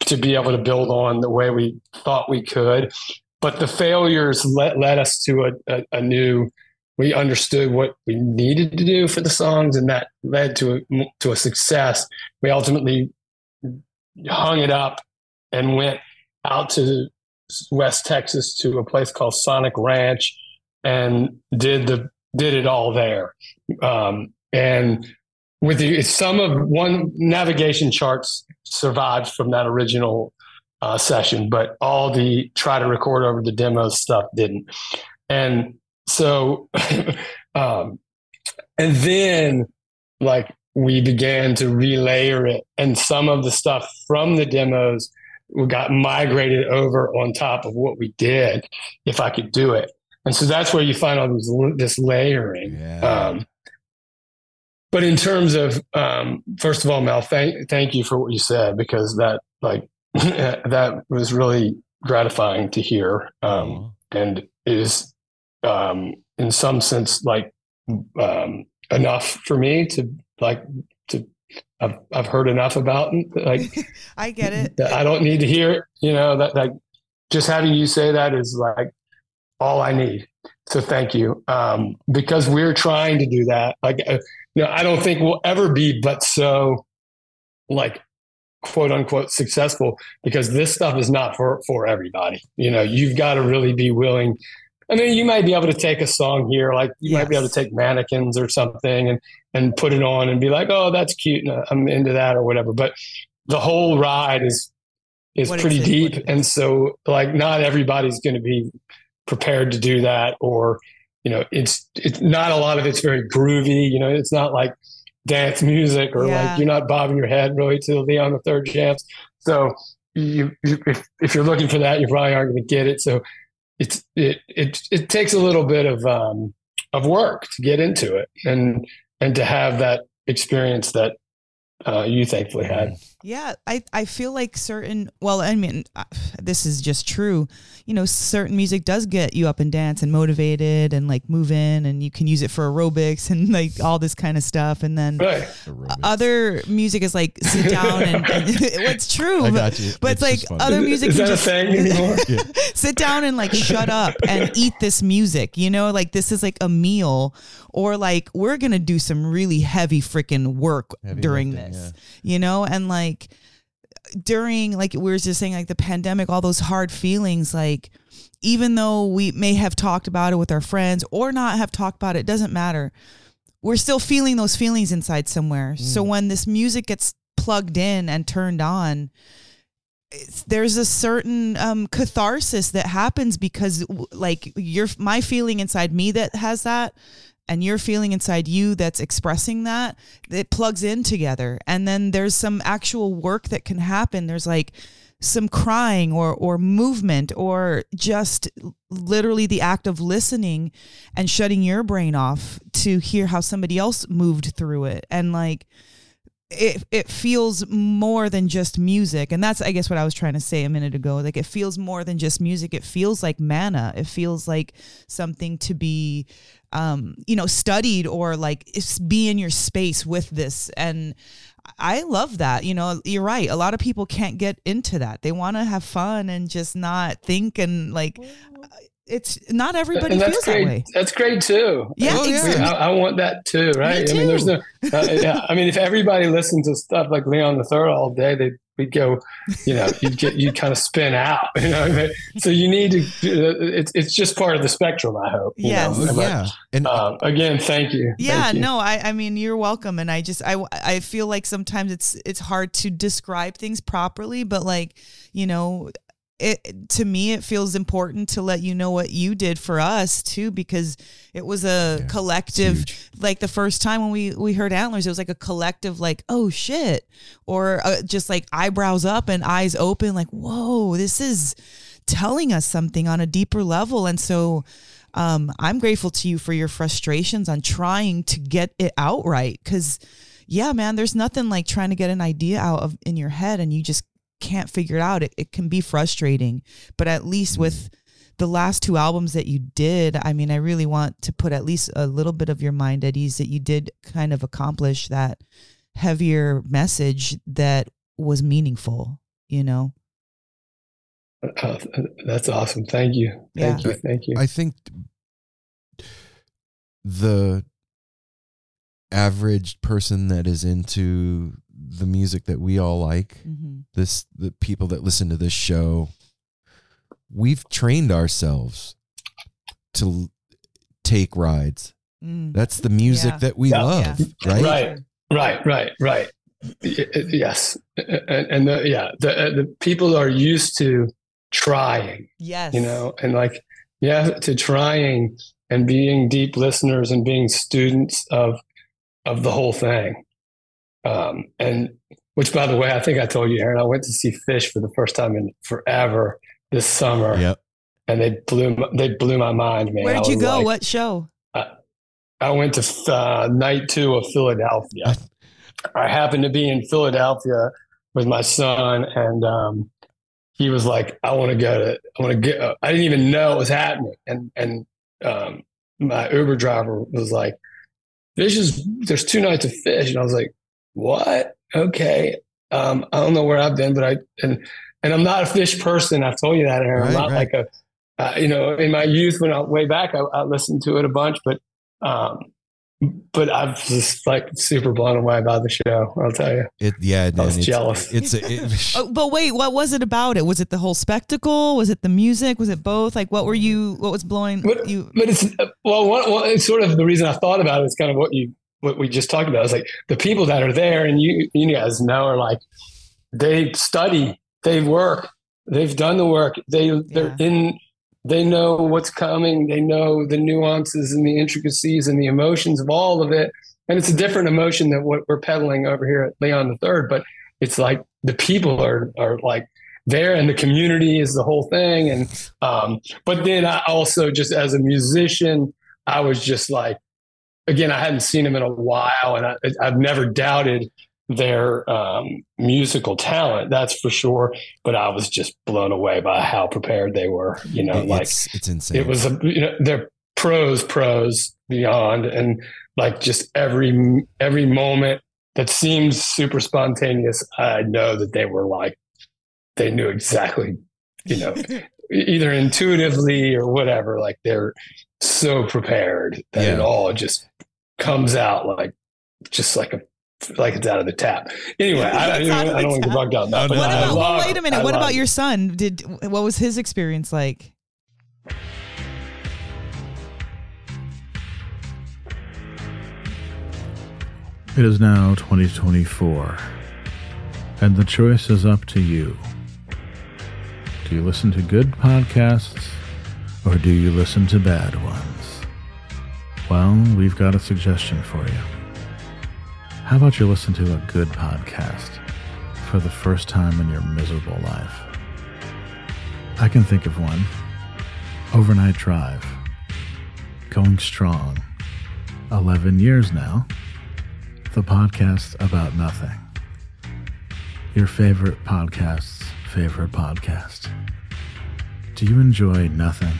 to be able to build on the way we thought we could. But the failures led, led us to a, a, a new. We understood what we needed to do for the songs, and that led to a, to a success. We ultimately hung it up and went out to West Texas to a place called Sonic Ranch and did the did it all there. Um, and with the some of one navigation charts survived from that original uh, session, but all the try to record over the demo stuff didn't. And so, um, and then like we began to relayer it, and some of the stuff from the demos got migrated over on top of what we did, if I could do it. And so that's where you find all these this layering. Yeah. Um, but in terms of um, first of all, Mel, thank thank you for what you said because that like that was really gratifying to hear, um, and is um, in some sense like um, enough for me to like to I've I've heard enough about like I get it. I don't need to hear it. You know that like just having you say that is like all I need. So thank you, um, because we're trying to do that. Like, uh, you know, I don't think we'll ever be, but so like quote unquote successful because this stuff is not for for everybody. You know, you've got to really be willing. I mean, you might be able to take a song here, like you might be able to take mannequins or something and and put it on and be like, oh, that's cute, and uh, I'm into that or whatever. But the whole ride is is What pretty deep, what and so like not everybody's going to be prepared to do that, or you know, it's it's not a lot of it's very groovy. You know, it's not like dance music or Yeah. like you're not bobbing your head really to on the Third jams. So you, you if if you're looking for that, you probably aren't going to get it. So it's it it it takes a little bit of um of work to get into it and and to have that experience that uh, you thankfully had. Yeah, I, I feel like certain, well, I mean, uh, this is just true. You know, certain music does get you up and dance and motivated and like move in, and you can use it for aerobics and like all this kind of stuff. And then Right. other music is like sit down and, and it's true. I but- got you. But It's it's, like funny. other music Is can that a just thing anymore? sit down and like shut up and eat this music you know like this is like a meal or like we're gonna do some really heavy freaking work Heavy during lifting, this you know and like during like we were just saying like the pandemic all those hard feelings like even though we may have talked about it with our friends or not have talked about it, it doesn't matter. We're still feeling those feelings inside somewhere. So when this music gets plugged in and turned on it's, there's a certain um, catharsis that happens because like you're my feeling inside me that has that and your feeling inside you that's expressing that it plugs in together. And then there's some actual work that can happen. There's like some crying or or movement or just literally the act of listening and shutting your brain off to hear how somebody else moved through it. And like it it feels more than just music. And that's i guess what i was trying to say a minute ago. Like it feels more than just music. It feels like manna it feels like something to be um you know studied or like be in your space with this. And i love that you know you're right. A lot of people can't get into that. They want to have fun and just not think and like it's not everybody and that's feels great. that way That's great too. Yeah, I, exactly. I, I want that too, right? I mean, there's no. Uh, yeah, I mean, if everybody listened to stuff like Leon the Third all day, they we'd go, you know, you'd get you kind of spin out, you know. what I mean? So you need to. It's it's just part of the spectrum. I hope. you Yes. know? Oh, But, yeah. And um, again, thank you. yeah Thank you. no I, I mean you're welcome and i just I, I feel like sometimes it's it's hard to describe things properly but like you know it to me it feels important to let you know what you did for us too because it was a collective like the first time when we we heard antlers it was like a collective like oh shit or uh, just like eyebrows up and eyes open like whoa this is telling us something on a deeper level. And so um, i'm grateful to you for your frustrations on trying to get it out right because yeah, man, there's nothing like trying to get an idea out of in your head and you just can't figure it out. It, it can be frustrating, but at least with the last two albums that you did, I mean, I really want to put at least a little bit of your mind at ease that you did kind of accomplish that heavier message that was meaningful, you know? Uh, that's awesome. Thank you. Thank Yeah. you. Thank you. I think the average person that is into the music that we all like, hmm this the people that listen to this show, we've trained ourselves to l- take rides. Mm. That's the music Yeah. that we Yeah. love, Yeah. right? Right. Right, right, right. Y- y- Yes, and, and the, yeah, the uh, the people are used to trying, Yes. you know, and like yeah, to trying and being deep listeners and being students of of the whole thing. Um, and which, by the way, I think I told you, Aaron, I went to see Phish for the first time in forever this summer, Yep. and they blew my, they blew my mind, man. Where'd you go? like- what show? I went to uh, night two of Philadelphia. I happened to be in Philadelphia with my son, and um, he was like, "I want to go to. I want to get." uh, I didn't even know it was happening, and and um, my Uber driver was like, "Phish is there's two nights of Phish," and I was like, "What? Okay." Um, I don't know where I've been, but I and and I'm not a Phish person. I've told you that, Aaron. Right, I'm not right. like a uh, you know, in my youth when I way back, I, I listened to it a bunch, but um, but I'm just like super blown away by the show. I'll tell you. It yeah, man, was it's, jealous. It's a, it, Oh, but wait, what was it about it? Was it the whole spectacle? Was it the music? Was it both? Like, what were you? What was blowing But- you? But it's well, one, well, it's sort of the reason I thought about it is kind of what you what we just talked about. is like the people that are there, and you you guys know are like they study, they work, they've done the work, they they're Yeah. in. They know what's coming. They know the nuances and the intricacies and the emotions of all of it. And it's a different emotion than what we're peddling over here at Leon the Third. But it's like the people are are like there, and the community is the whole thing. And um, but then I also just as a musician, I was just like, again, I hadn't seen them in a while, and I, I've never doubted their um, musical talent. That's for sure. But I was just blown away by how prepared they were. You know, like it's it's insane. it was a you know they're pros pros beyond and like just every every moment that seems super spontaneous i know that they were like they knew exactly you know either intuitively or whatever like they're so prepared that it all just comes out like just like a like it's out of the tap anyway i, It's out I, I don't want to tap. get bugged out No, oh, but no, What no. About? love- wait a minute. I What love- about your son? Did what was his experience like? It is now 2024, and the choice is up to you. Do you listen to good podcasts, or do you listen to bad ones? Well, we've got a suggestion for you. How about you listen to a good podcast for the first time in your miserable life? I can think of one Overnight Drive. Going strong. 11 years now the podcast about nothing. Your favorite podcast's favorite podcast. Do you enjoy nothing?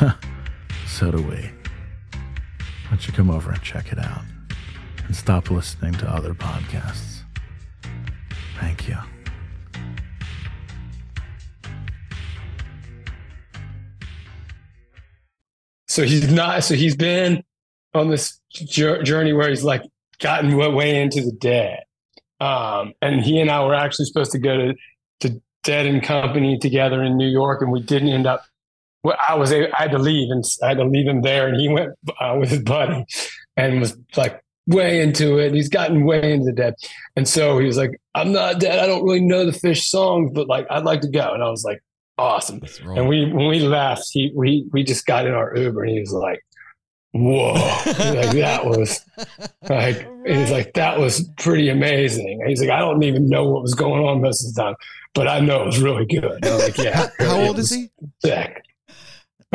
so do we. Why don't you come over and check it out and stop listening to other podcasts? Thank you. So he's not. So he's been on this journey where he's like gotten way into the dead. Um, and he and I were actually supposed to go to to Dead and Company together in New York, and we didn't end up. Well, I was I had to leave, and I had to leave him there, and he went uh, with his buddy, and was like way into it. He's gotten way into the dead, and so he was like, "I'm not dead. I don't really know the Phish songs, but like I'd like to go." And I was like, "Awesome." And we when we left, he we we just got in our Uber and he was like, "Whoa!" like that was like he's like that was pretty amazing. And he's like, "I don't even know what was going on most of the time, but I know it was really good." And I'm like, "Yeah." How it old is he? Sick.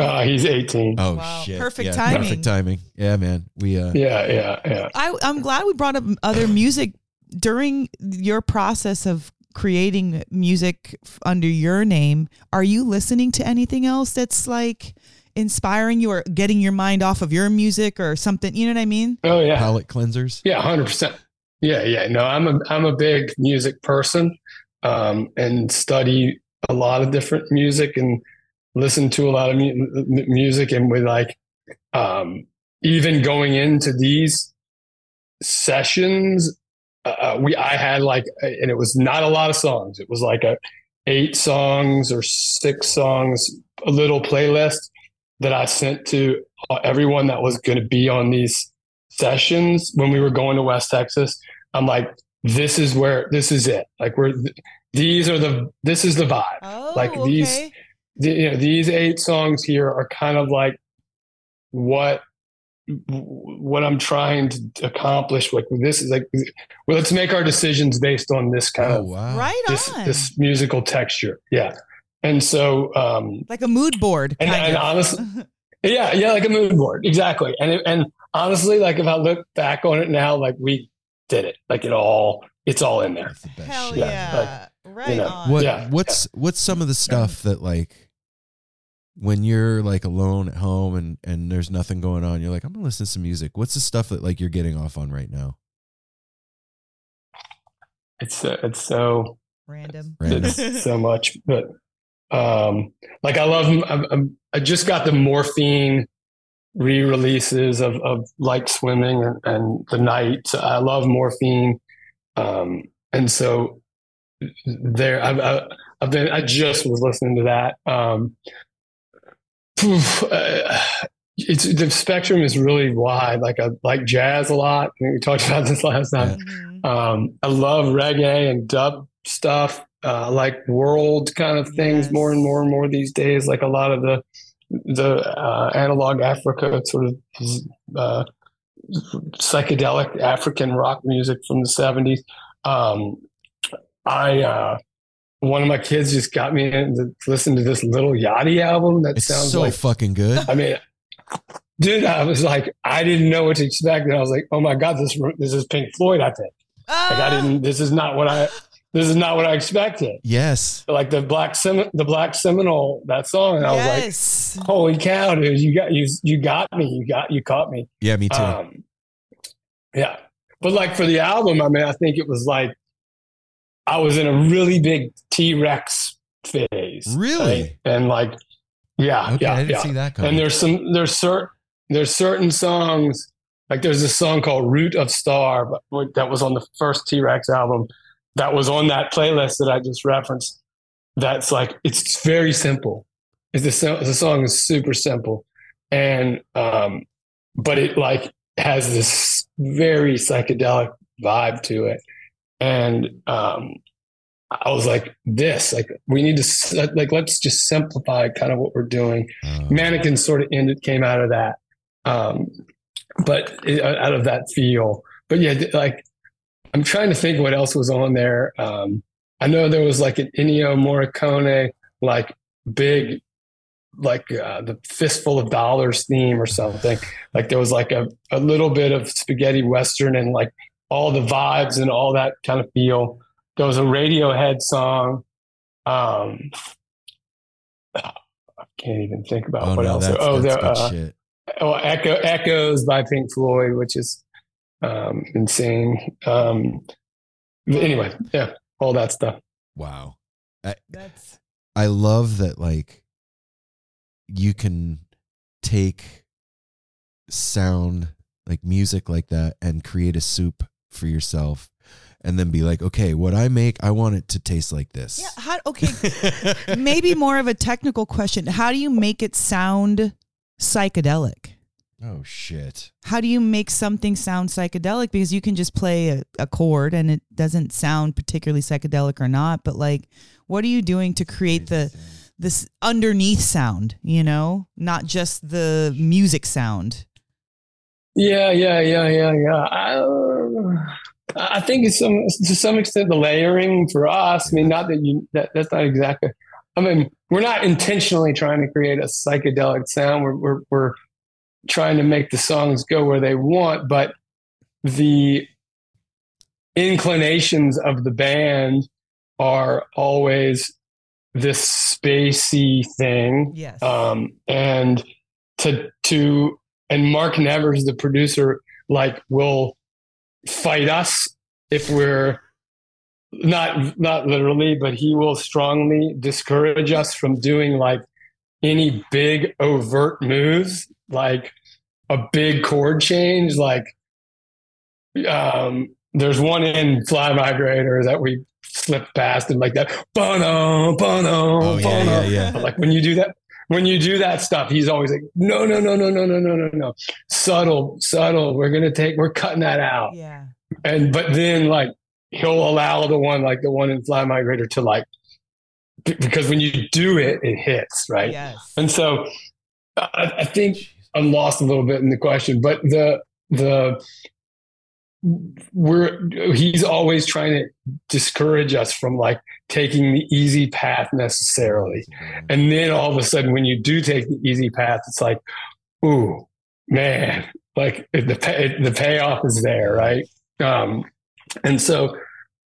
Uh, he's 18. Oh Wow. shit! Perfect Yeah, timing. Perfect timing. Yeah, man. We uh, Yeah, yeah, yeah. I, I'm glad we brought up other music during your process of creating music under your name. Are you listening to anything else that's like inspiring you or getting your mind off of your music or something? You know what I mean? Oh yeah, palate cleansers. yeah, hundred percent. Yeah, yeah. No, I'm a I'm a big music person, um, and study a lot of different music and listen to a lot of mu- music, and we like, um, even going into these sessions, uh, we I had like, and it was not a lot of songs. It was like a eight songs or six songs, a little playlist that I sent to uh, everyone that was going to be on these sessions when we were going to West Texas. I'm like, this is where this is it. Like we're these are the this is the vibe. Oh, Like these- okay. The, you know, these eight songs here are kind of like what what I'm trying to accomplish. Like this is like, well, let's make our decisions based on this kind Oh of wow! right this on. this musical texture. Yeah, and so um, like a mood board. and, kind and of. honestly, yeah, yeah, like a mood board, exactly. And it, and honestly, like if I look back on it now, like we did it, like it all, it's all in there. That's the best Hell shit. yeah. Yeah, right know, on. What Yeah. what's what's some of the stuff that like when you're like alone at home and and there's nothing going on, you're like, I'm gonna listen to some music. What's the stuff that like you're getting off on right now? It's uh, it's so Random. Random. it's so much, but um, like I love. I'm, I'm, I just got the morphine re-releases of of like swimming and, and the night. So I love morphine, um, and so there I've, I've I've been. I just was listening to that. Um, poof, it's the spectrum is really wide. Like I like jazz a lot. We talked about this last time. Mhm. Um, I love reggae and dub stuff. Uh, like world kind of things Yes. more and more and more these days. Like a lot of the the uh, analog Africa sort of uh, psychedelic African rock music from the seventies. Um, I uh, one of my kids just got me into to listen to this Lil Yachty album that It's sounds so like fucking good. I mean, dude, I was like, I didn't know what to expect, and I was like, oh my god, this this is Pink Floyd. I think like I didn't. This is not what I. This is not what I expected. Yes. Like the black Sem- the black Seminole that song, and I was like, holy cow, dude, you got you you got me, you got you caught me. Yeah, me too. Um, yeah, but like for the album, I mean, I think it was like I was in a really big T Rex phase. Really? right? And like, yeah, okay, yeah, I didn't yeah. see that coming. And there's some there's certain there's certain songs like there's a song called Root of Star but that was on the first T Rex album that was on that playlist that I just referenced. That's like it's very simple. It's the the song is super simple, and um, but it like has this very psychedelic vibe to it, and um, I was like, this like we need to like let's just simplify kind of what we're doing. Uh, mannequin sort of ended came out of that um but it, out of that feel. But yeah like i'm trying to think what else was on there. Um i know there was like an ennio morricone like big like uh, the fistful of dollars theme or something. Like there was like a, a little bit of spaghetti western and like all the vibes and all that kind of feel there was a radiohead song um I can't even think about oh what no, else. that's, oh, that's there, good uh, shit. oh, Echo, Echoes by Pink Floyd, which is um, insane. Um, anyway, yeah, all that stuff. Wow. That's I love that like you can take sound like music like that and create a soup for yourself and then be like, okay, what I make, I want it to taste like this. yeah. How, okay. Maybe more of a technical question. How do you make it sound psychedelic? oh shit. How do you make something sound psychedelic? Because you can just play a, a chord and it doesn't sound particularly psychedelic or not. But like, what are you doing to create the this underneath sound? You know, not just the music sound. Yeah, yeah, yeah, yeah, yeah. I, I think it's some to some extent the layering for us. I mean, not that you that that's not exactly. I mean, we're not intentionally trying to create a psychedelic sound. We're we're, we're trying to make the songs go where they want, but the inclinations of the band are always this spacey thing. Yes. Um, and to to and Mark Nevers, the producer, like will fight us if we're not not literally, but he will strongly discourage us from doing like any big overt moves, like a big chord change. Like um, there's one in Fly Migrator that we slipped past and like that. Bono, bono, Oh, yeah, bono. yeah, yeah. But, Like when you do that, when you do that stuff, he's always like, no, no, no, no, no, no, no, no, no. Subtle, subtle. We're gonna take. We're cutting that out yeah. and but then like he'll allow the one like the one in fly migrator to like because when you do it it hits right Yes. and so I, I think i'm lost a little bit in the question but the the we're he's always trying to discourage us from like taking the easy path necessarily. And then all of a sudden when you do take the easy path it's like ooh man like the pay, the payoff is there right? Um and so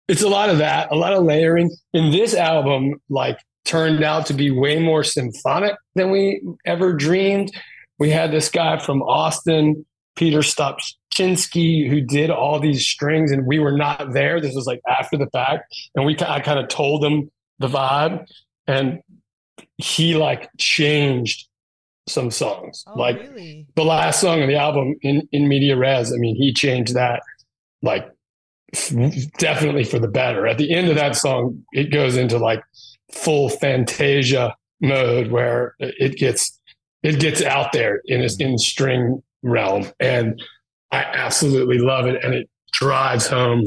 it's a lot of that a lot of layering. In this album like turned out to be way more symphonic than we ever dreamed. We had this guy from austin peter stopchinski who did all these strings and we were not there. This was like after the fact and we i kind of told him the vibe and he like changed some songs. Oh, like really? the last song of the album in in media res i mean he changed that like definitely for the better. At the end of that song it goes into like full fantasia mode where it gets it gets out there in in string realm and i absolutely love it and it drives home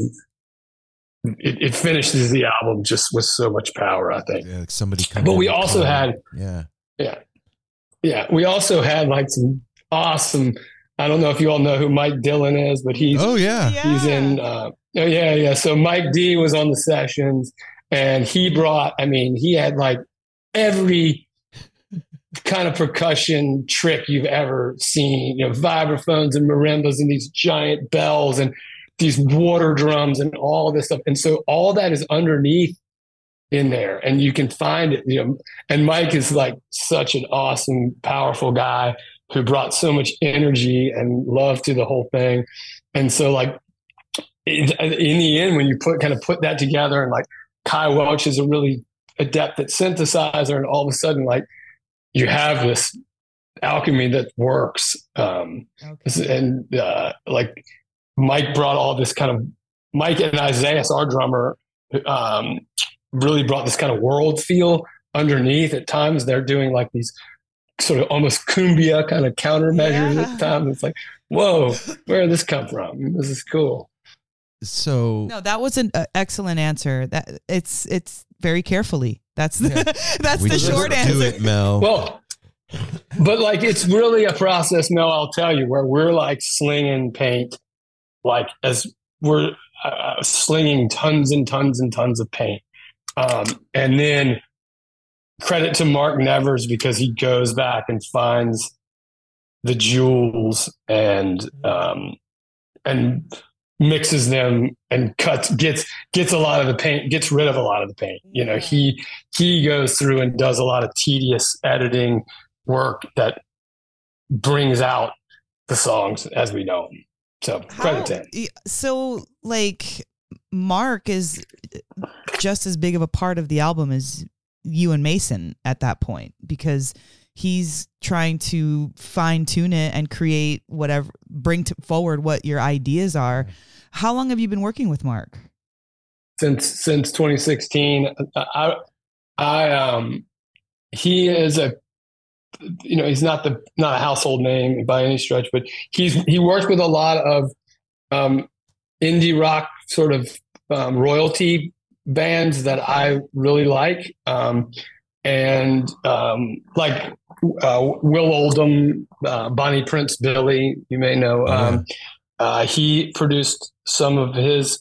it, it finishes the album just with so much power i think Yeah, like somebody But we also come- had- yeah. yeah. Yeah. We also had like some awesome, I don't know if you all know who Mike Dillon is, but he's Oh yeah. he's in uh oh, yeah, yeah. So Mike D was on the sessions and he brought, I mean, he had like every kind of percussion trick you've ever seen, you know, vibraphones and marimbas and these giant bells and these water drums and all this stuff. And so all that is underneath in there and you can find it, you know, and Mike is like such an awesome, powerful guy who brought so much energy and love to the whole thing. And so like in the end, when you put kind of put that together and like Kai Welch is a really adept at synthesizer and all of a sudden like you have this alchemy that works. Um, Okay. and uh, like Mike brought all this kind of Mike and Isaiah, our drummer, um, really brought this kind of world feel underneath. At times, they're doing like these sort of almost cumbia kind of countermeasures Yeah. at times. It's like, whoa, where did this come from? This is cool. So No, that was an uh, excellent answer. That it's it's very carefully. That's the that's we the just short do answer. it, Mel. Well, but like it's really a process. No, I'll tell you where we're like slinging paint, like as we're uh, slinging tons and tons and tons of paint, um, and then credit to Mark Nevers because he goes back and finds the jewels and um, and mixes them and cuts gets gets a lot of the paint gets rid of a lot of the paint. You know he he goes through and does a lot of tedious editing work that brings out the songs as we know them so credit to him. so like Mark is just as big of a part of the album as you and Mason at that point because he's trying to fine tune it and create whatever bring to forward what your ideas are. How long have you been working with Mark? since since 2016 i i um he is a you know he's not the not a household name by any stretch but he's he works with a lot of um indie rock sort of um, royalty bands that i really like um and um like uh, will oldham uh, bonnie prince billy you may know um uh, he produced some of his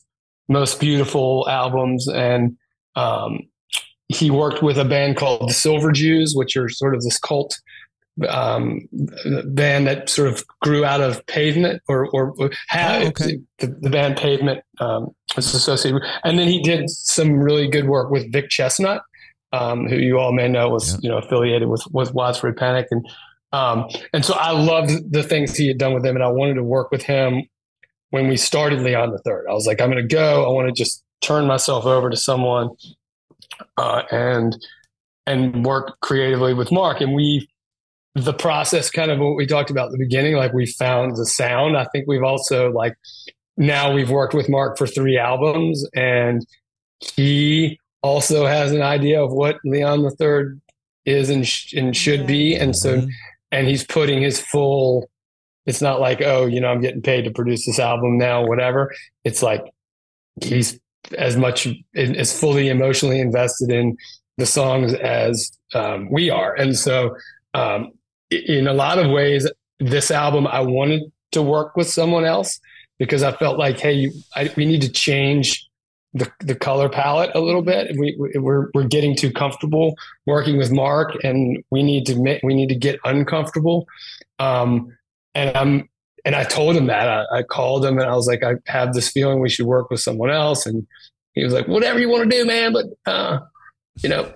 most beautiful albums and um, he worked with a band called the Silver Jews, which are sort of this cult um, band that sort of grew out of Pavement or or had Oh, okay. the, the band Pavement um, was associated. with- And then he did some really good work with Vic Chesnutt, um, who you all may know was Yeah. you know affiliated with with Widespread Panic, and um, and so I loved the things he had done with them, and I wanted to work with him when we started Leon the Third. I was like, I'm going to go. I want to just turn myself over to someone uh, and and work creatively with Mark. And we the process kind of what we talked about at the beginning, like we found the sound. I think we've also like now we've worked with Mark for three albums and he also has an idea of what Leon the Third is and, sh- and should be. And so Mhm. and he's putting his full it's not like oh you know i'm getting paid to produce this album now whatever it's like he's as much as fully emotionally invested in the songs as um, we are and so um, in a lot of ways this album i wanted to work with someone else because i felt like hey you, I, we need to change the, the color palette a little bit we, we- we're, we're getting too comfortable working with Mark, and we need to make we need to get uncomfortable. Um, and I'm and I told him that I, I called him and I was like, I have this feeling we should work with someone else, and he was like, whatever you want to do, man, but uh, you know,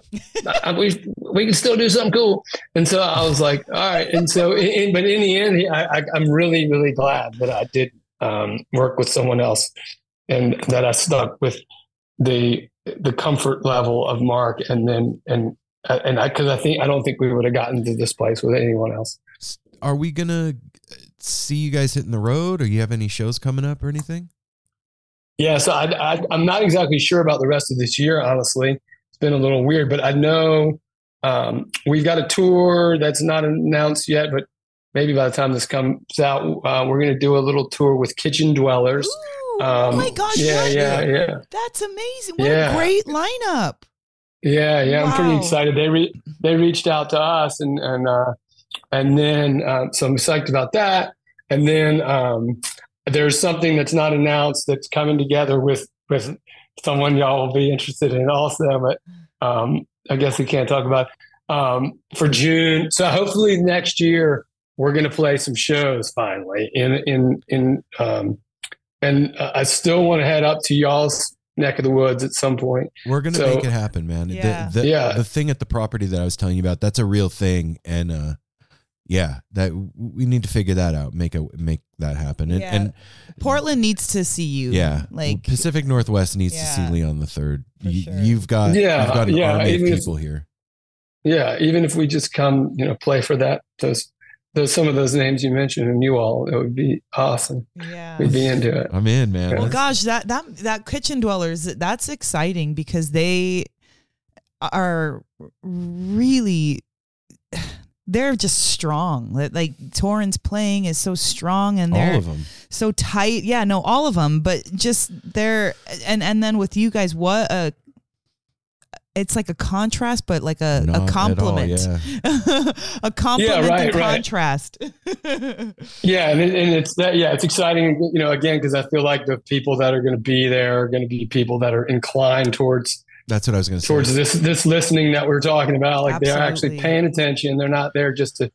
I, we we can still do something cool. And so I was like, all right. And so, in- but in the end, I, I, I'm really really glad that I did um, work with someone else, and that I stuck with the the comfort level of Mark, and then and and I because I think I don't think we would have gotten to this place with anyone else. Are we gonna see you guys hitting the road, or you have any shows coming up or anything? Yeah, so I, I I'm not exactly sure about the rest of this year. Honestly, it's been a little weird, but I know um, we've got a tour that's not announced yet, but maybe by the time this comes out, uh, we're going to do a little tour with Kitchen Dwellers. Ooh, Um, oh my gosh, yeah, what? yeah, yeah. That's amazing. What Yeah. a great lineup. Yeah, yeah, I'm pretty excited. They re- they reached out to us, and and uh, and then uh, so I'm psyched about that. And then um, there's something that's not announced that's coming together with with someone y'all will be interested in also, but um, I guess we can't talk about um, for June. So hopefully next year we're going to play some shows finally in in in um, and uh, I still want to head up to y'all's neck of the woods at some point. We're gonna So- make it happen, man. The- Yeah. The, Yeah. the thing at the property that I was telling you about, that's a real thing, and uh, yeah, that we need to figure that out, make a make that happen, and, Yeah. and Portland needs to see you. yeah, Like Pacific Northwest needs to see Leon the Third. You, sure. You've got Yeah, you've got an yeah, army of even if- people here. Yeah, even if we just come, you know, play for that those those some of those names you mentioned and you all, it would be awesome. yeah. We'd be into it. I'm in, man. Well, gosh, that that that kitchen dwellers, that's exciting because they are really they're just strong. Like- Like Torrin's playing is so strong and they're all of them. so tight. Yeah, no, all of them, but just they're and and then with you guys, what a it's like a contrast, but like a, Not a at all, compliment. yeah. a compliment right, and right. contrast. Yeah, and, it, and it's that. Yeah, it's exciting. You know, again, because I feel like the people that are going to be there are going to be people that are inclined towards That's what I was gonna say. towards this this listening that we're talking about. Like they're actually paying attention. They're not there just to,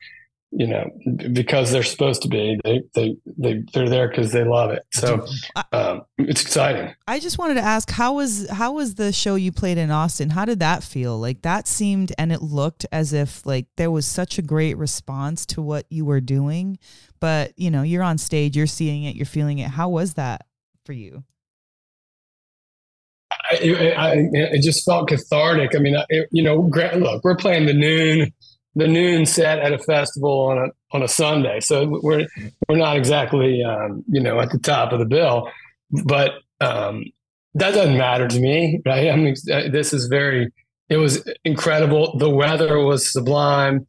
you know, because they're supposed to be. They they they they're there because they love it. So um, it's exciting. I just wanted to ask how was how was the show you played in Austin? How did that feel? Like that seemed and it looked as if like there was such a great response to what you were doing, but you know, you're on stage, you're seeing it, you're feeling it. How was that for you? I, it, I, it just felt cathartic. I mean, it, you know, look, we're playing the noon, the noon set at a festival on a on a Sunday, so we're we're not exactly um, you know at the top of the bill, but um, that doesn't matter to me, right? I mean, uh, this is very. It was incredible. The weather was sublime.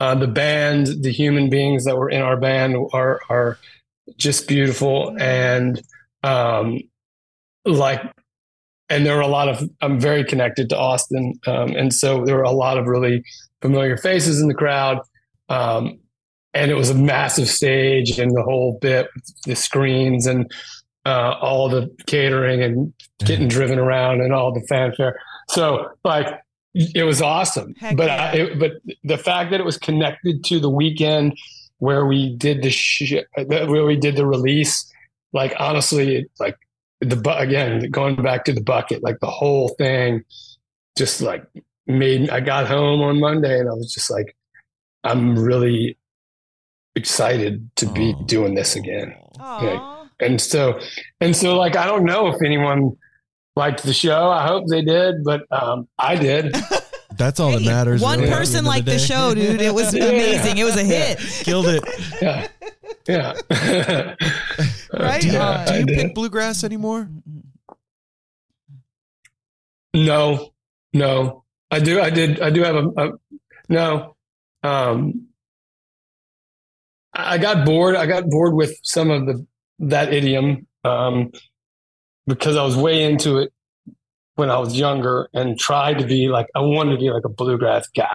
Uh, the band, the human beings that were in our band are are just beautiful, and um, like and there were a lot of i'm very connected to austin um, and so there were a lot of really familiar faces in the crowd um, and it was a massive stage and the whole bit the screens and uh, all the catering and getting driven around and all the fanfare so like it was awesome. Heck but yeah. I, it, but the fact that it was connected to the weekend where we did the sh- where we did the release, like honestly, like the bu- again going back to the bucket, like the whole thing, just like made. I got home on Monday and I was just like, I'm really excited to be Oh. doing this again. Aw. And so, and so, like, I don't know if anyone liked the show. I hope they did, but um, I did. That's all that matters. One really, at the person liked the, day. show, dude. It was Yeah. amazing. It was a hit. Killed it. Yeah, yeah. Right Do you, on. do you pick bluegrass anymore? No, no. I do. I did. I do have a, a no. Um, I got bored. I got bored with some of the that idiom um, because I was way into it when I was younger and tried to be like I wanted to be like a bluegrass guy,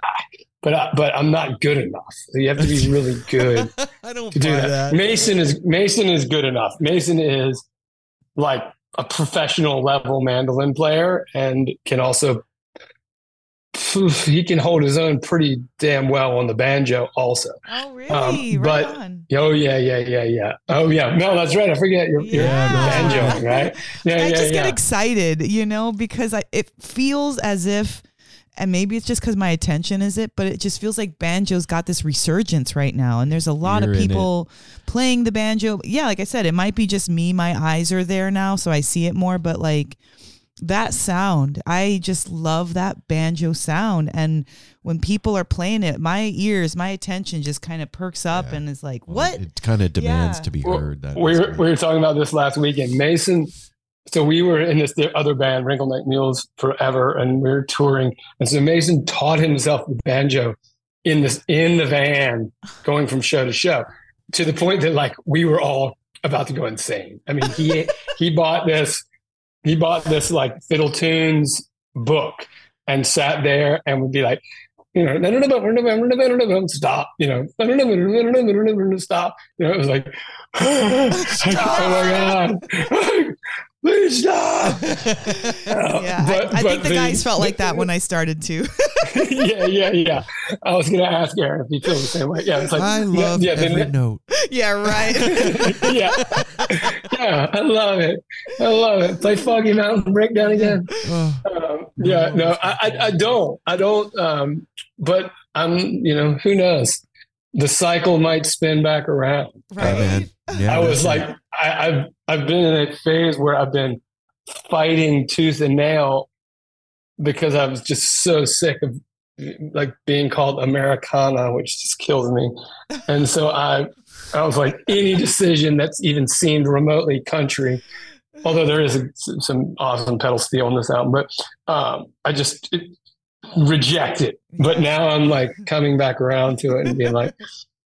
but I, but I'm not good enough. You have to be really good I don't to do that. that. Mason is Mason is good enough. Mason is like a professional level mandolin player and can also he can hold his own pretty damn well on the banjo also. Oh, really? Um, right but- on. Oh yeah, yeah, yeah, yeah. Oh yeah. No, that's right. I forget you're, you're Yeah. banjoing, right? Yeah, I yeah, just yeah. get excited, you know, because I it feels as if, and maybe it's just because my attention is it, but it just feels like banjo's got this resurgence right now, and there's a lot You're of people playing the banjo. Yeah, like I said, it might be just me. My eyes are there now, so I see it more. But like that sound, I just love that banjo sound, and when people are playing it, my ears, my attention just kind of perks up Yeah. and is like, Well, what? It kind of demands Yeah. to be Well, heard. That we is were, we were talking about this last weekend. Mason, so we were in this other band, Wrinkle Neck Mules, forever, and we were touring. And so Mason taught himself the banjo in this in the van, going from show to show, to the point that like we were all about to go insane. I mean, he he bought this he bought this like fiddle tunes book and sat there and would be like. You know, stop. You know, stop. You know, it was like, oh my god, please stop. yeah, but- I, I but think the, the- guys felt like that when I started too. yeah, yeah, yeah. I was gonna ask Aaron if he feels the same way. Yeah, it's like I love yeah, yeah, every the- note. yeah, right. yeah, yeah. I love it. I love it. Play Foggy Mountain Breakdown again. Um, yeah, no, I, I, I don't. I don't. Um, but I'm. You know, who knows? The cycle might spin back around. yeah, man. Yeah, I was that's like. I, I've I've been in a phase where I've been fighting tooth and nail because I was just so sick of like being called Americana, which just kills me. And so I I was like, any decision that's even seemed remotely country, although there is a, some awesome pedal steel on this album, but um, I just reject it. But now I'm like coming back around to it and being like,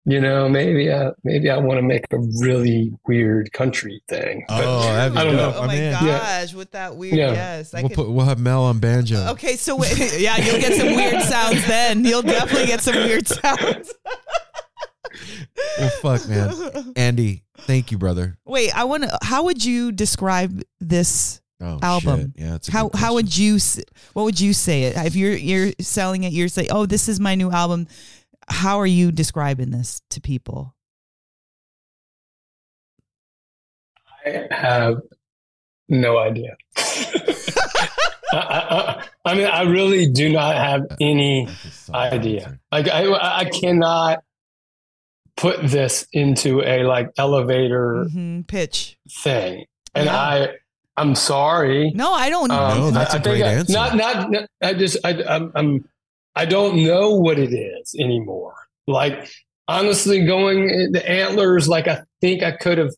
you know, maybe I, maybe I want to make a really weird country thing. But Oh, that'd I don't know. oh my oh, I'm in. gosh, with that weird Yeah. yes. I We'll could, put we'll have Mel on banjo. okay, so wait, yeah, you'll get some weird sounds then. You'll definitely get some weird sounds. Well, fuck, man. Andy, thank you, brother. Wait, I want to. How would you describe this Oh, album? shit. Yeah, it's a how good how would you what would you say it if you're you're selling it you're saying oh this is my new album how are you describing this to people I have no idea. I, I, I mean, I really do not have any That's a solid idea. Like, I, I cannot put this into a like elevator hmm pitch thing, and Yeah. I, I'm sorry. no I don't Um, No, that's a a great answer. Not, not, not- I just, I, I'm, I'm, I don't know what it is anymore. Like, honestly, going the antlers, like, I think I could have,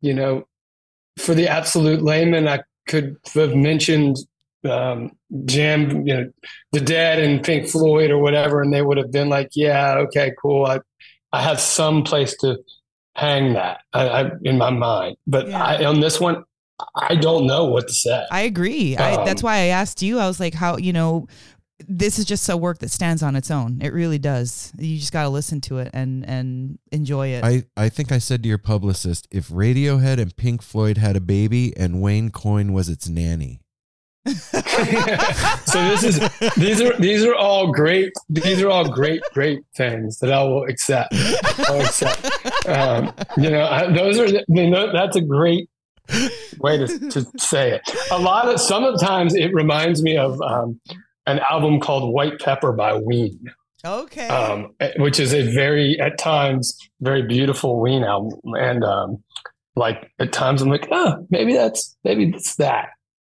you know, for the absolute layman, I could have mentioned um, Jam, you know, the Dead and Pink Floyd or whatever, and they would have been like, yeah, okay, cool. I, I have some place to hang that I, I, in my mind, but Yeah. I, on this one, I don't know what to say. I agree I, that's Um, why I asked you I was like how you know this is just a work that stands on its own it really does you just got to listen to it and and enjoy it I, I think I said to your publicist, if Radiohead and Pink Floyd had a baby and Wayne Coyne was its nanny, so this is these are these are all great these are all great great things that I will accept. I'll accept. Um, you know, I, those are you know, that's a great way to, to say it. A lot of sometimes it reminds me of um, an album called White Pepper by Ween, Okay. um, which is a very at times very beautiful Ween album, and um, like at times I'm like, oh, maybe that's maybe it's that.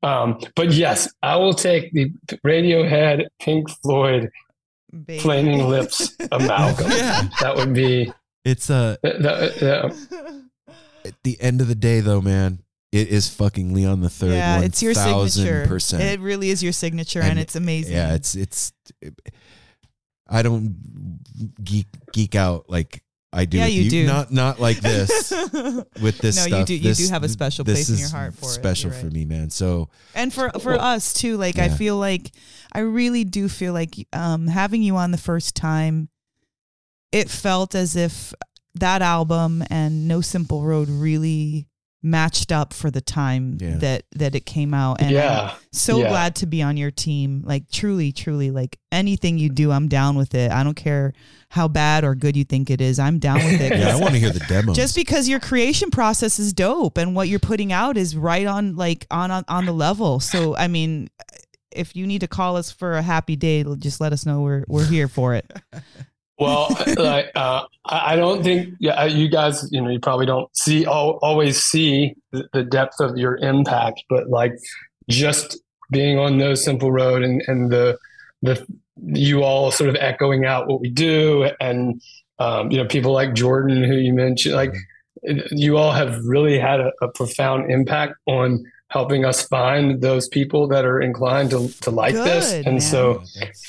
Um, but yes, I will take the Radiohead, Pink Floyd, Baby. Flaming Lips amalgam. Yeah. That would be It's uh, that, that, that- at the end of the day, though, man, it is fucking Leon the Third. yeah, it's your signature. Percent. It really is your signature, and, And- it's amazing. Yeah, it's it's. I don't geek geek out like I do. Yeah, with you do. Not not like this with this No, you do- you This- do have a special place in your heart for it. Special for right. me, man. So and for for us too like i feel like i really do feel like um having you on the first time it felt as if that album and no simple road really matched up for the time Yeah. that that it came out and I'm yeah. so yeah. glad to be on your team like truly truly like anything you do i'm down with it i don't care how bad or good you think it is i'm down with it yeah, I want to hear the demos. just because your creation process is dope and what you're putting out is right on like on on, on the level so i mean if you need to call us for a happy day just let us know we're we're here for it Well, like, uh, I don't think yeah, you guys, you know, you probably don't see always see the, depth of your impact, but like just being on No Simple Road and and the the you all sort of echoing out what we do, and um, you know, people like Jordan who you mentioned, like you all have really had a, a profound impact on helping us find those people that are inclined to to like this, and man. so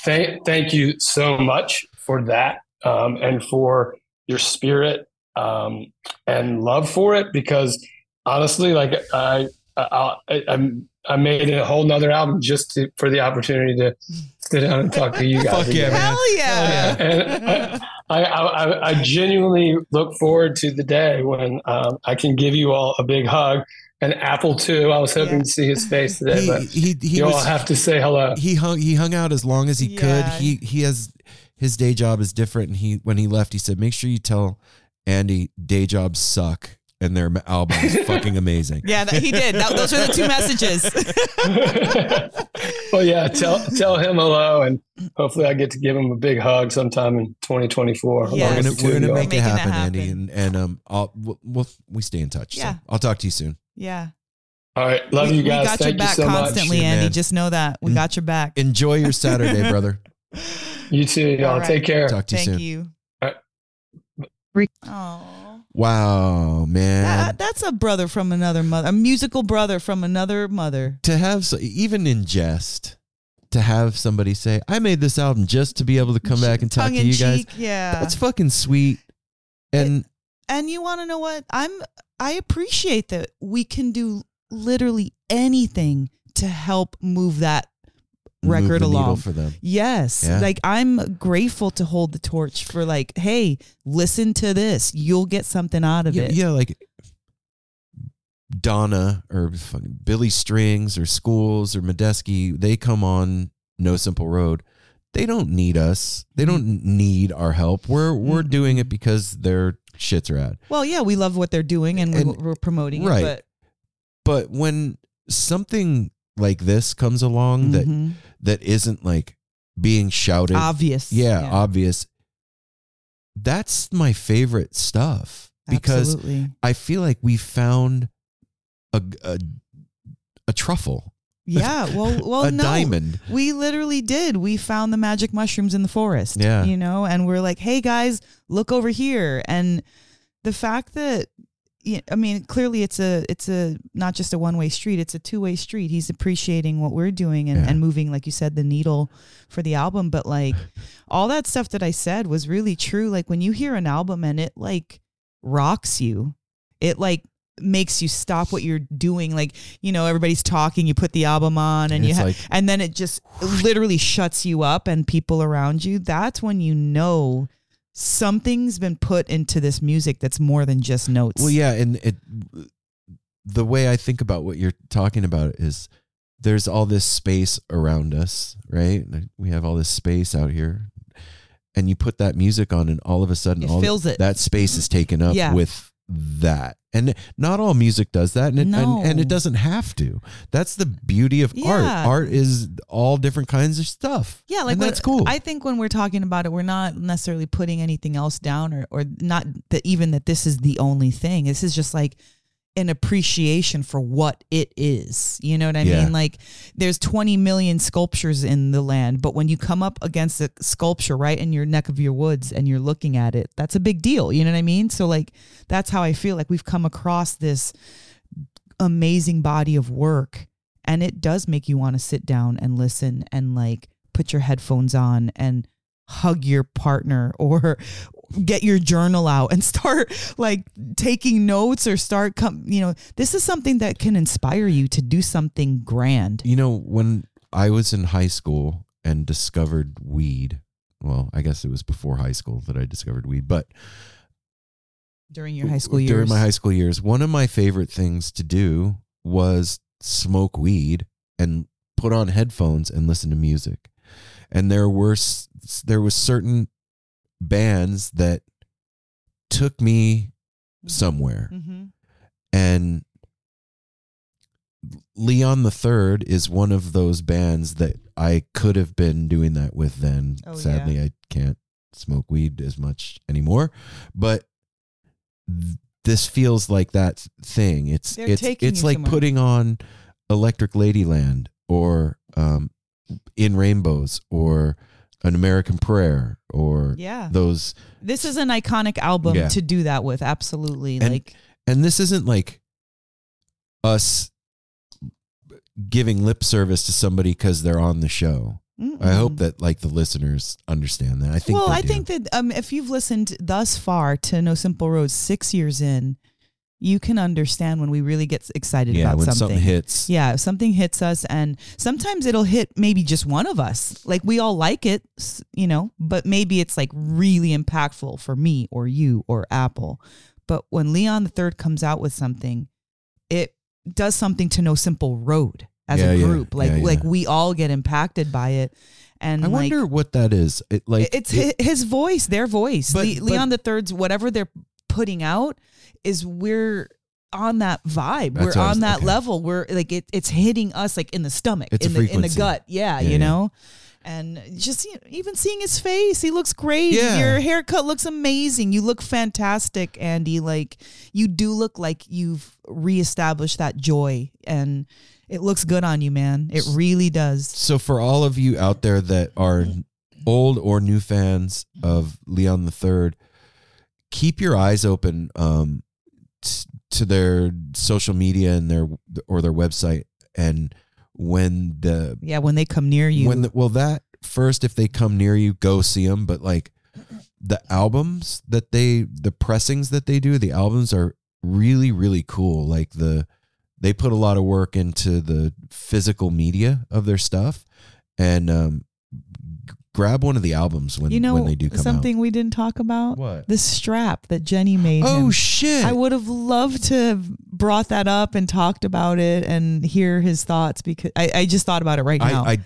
thank thank you so much for that um, and for your spirit um, and love for it because honestly like I, I I I'm- made a whole nother album just to, for the opportunity to sit down and talk to you guys. Fuck yeah, again. man. hell yeah And I, I, I, I genuinely look forward to the day when um, I can give you all a big hug. And Apple too. I was hoping Yeah. to see his face today, he but he, he you all have to say hello. he hung he hung out as long as he could. He he has his day job is different, and he when he left, he said, "Make sure you tell Andy day jobs suck." And their album is fucking amazing. yeah that, he did that, those are the two messages well, yeah, tell tell him hello, and hopefully I get to give him a big hug sometime in 2024. along Yes. We're gonna we're gonna make it Making that happen, Andy, and and um, I'll we'll, we'll we stay in touch. Yeah. So I'll talk to you soon. yeah All right, love we, you guys. we got Thank your back you so constantly Shit, andy man. just know that we Mm. got your back Enjoy your Saturday, brother. much. You too, y'all. All right. Take care. Talk to you thank soon. you All oh Wow, man. that, uh, that's a brother from another mother a musical brother from another mother to have so, even in jest to have somebody say i made this album just to be able to come back and talk Tongue to in you guys cheek, yeah that's fucking sweet and and you want to know what i'm i appreciate that we can do literally anything to help move that move record along. for them. Yes. Yeah. like i'm grateful to hold the torch for like hey listen to this. You'll get something out of yeah, it. yeah like donna or fucking billy strings or schools or medeski they come on no simple road. They don't need us. They mm-hmm. don't need our help. We're we're mm-hmm. doing it because their shits are at. Well yeah we love what they're doing and, we, And- we're promoting right. it but when something like this comes along but that mm-hmm. that isn't like being shouted obvious yeah, obvious that's my favorite stuff because Absolutely. i feel like we found a a, a truffle yeah well well a no diamond We literally did. We found the magic mushrooms in the forest. Yeah. You know, and we're like, hey guys, look over here. And the fact that yeah, I mean, clearly it's a it's a not just a one way street, it's a two way street. He's appreciating what we're doing and, Yeah. and moving, like you said, the needle for the album. But like all that stuff that I said was really true. Like when you hear an album and it like rocks you, it like makes you stop what you're doing. Like, you know, everybody's talking, you put the album on and you It's ha- like- and then it just literally shuts you up and people around you. That's when you know something's been put into this music that's more than just notes. well yeah and it the way i think about what you're talking about is there's all this space around us, right? We have all this space out here. And you put that music on and all of a sudden It all fills it. that space mm-hmm. is taken up Yeah. with that. And not all music does that and it, No. and, and it doesn't have to. That's the beauty of art. Yeah. Art is all different kinds of stuff. Yeah, like that's cool. I think when we're talking about it, we're not necessarily putting anything else down, or or not that even that this is the only thing. This is just like an appreciation for what it is. You know what I Yeah. mean? Like there's 20 million sculptures in the land, but when you come up against a sculpture right in your neck of your woods and you're looking at it, that's a big deal. You know what I mean? So like that's how I feel like we've come across this amazing body of work and it does make you want to sit down and listen and like put your headphones on and hug your partner or get your journal out and start like taking notes or start come you know this is something that can inspire you to do something grand You know, when I was in high school and discovered weed, well, I guess it was before high school that I discovered weed, but during your high school years during my high school years, one of my favorite things to do was smoke weed and put on headphones and listen to music. And there were there was certain bands that took me somewhere. Mhm. And Leon the Third is one of those bands that I could have been doing that with then. Oh, Sadly, I can't smoke weed as much anymore. But th- this feels like that thing. It's They're it's it's like somewhere. putting on Electric Ladyland or um, In Rainbows or An American Prayer or yeah those this is an iconic album Yeah. to do that with absolutely And- like and this isn't like us giving lip service to somebody because they're on the show. I hope that like the listeners understand that. I think. well, I do. think that um, if you've listened thus far to No Simple Roads six years in, you can understand when we really get excited yeah, about when something. something hits, Yeah, if something hits us, and sometimes it'll hit maybe just one of us. Like we all like it, you know, but maybe it's like really impactful for me or you or Apple. But when Leon the Third comes out with something, it does something to No Simple Road as Yeah, a group. Like yeah, yeah. like we all get impacted by it, and I like, wonder what that is. It like it's it- his voice, their voice. But- Le- but- Leon the Third's whatever they're putting out is we're on that vibe. That's we're on that okay. level. We're like it, it's hitting us like in the stomach, It's in the in the gut. Yeah, Yeah, you yeah. know. And just you know, even seeing his face, he looks great. Yeah. Your haircut looks amazing. You look fantastic, Andy. Like you do look like you've reestablished that joy, and it looks good on you, man. It really does. so for all of you out there that are old or new fans of Leon the Third, keep your eyes open um, t- to their social media and their or their website. And when the Yeah, when they come near you, when the, well that first if they come near you go see them but like the albums that they the pressings that they do the albums are really really cool like the they put a lot of work into the physical media of their stuff and um grab one of the albums when you know when they do come something we didn't talk about. what The strap that Jenny made. oh him. shit I would have loved to have brought that up and talked about it and hear his thoughts because I, I just thought about it right now. I, I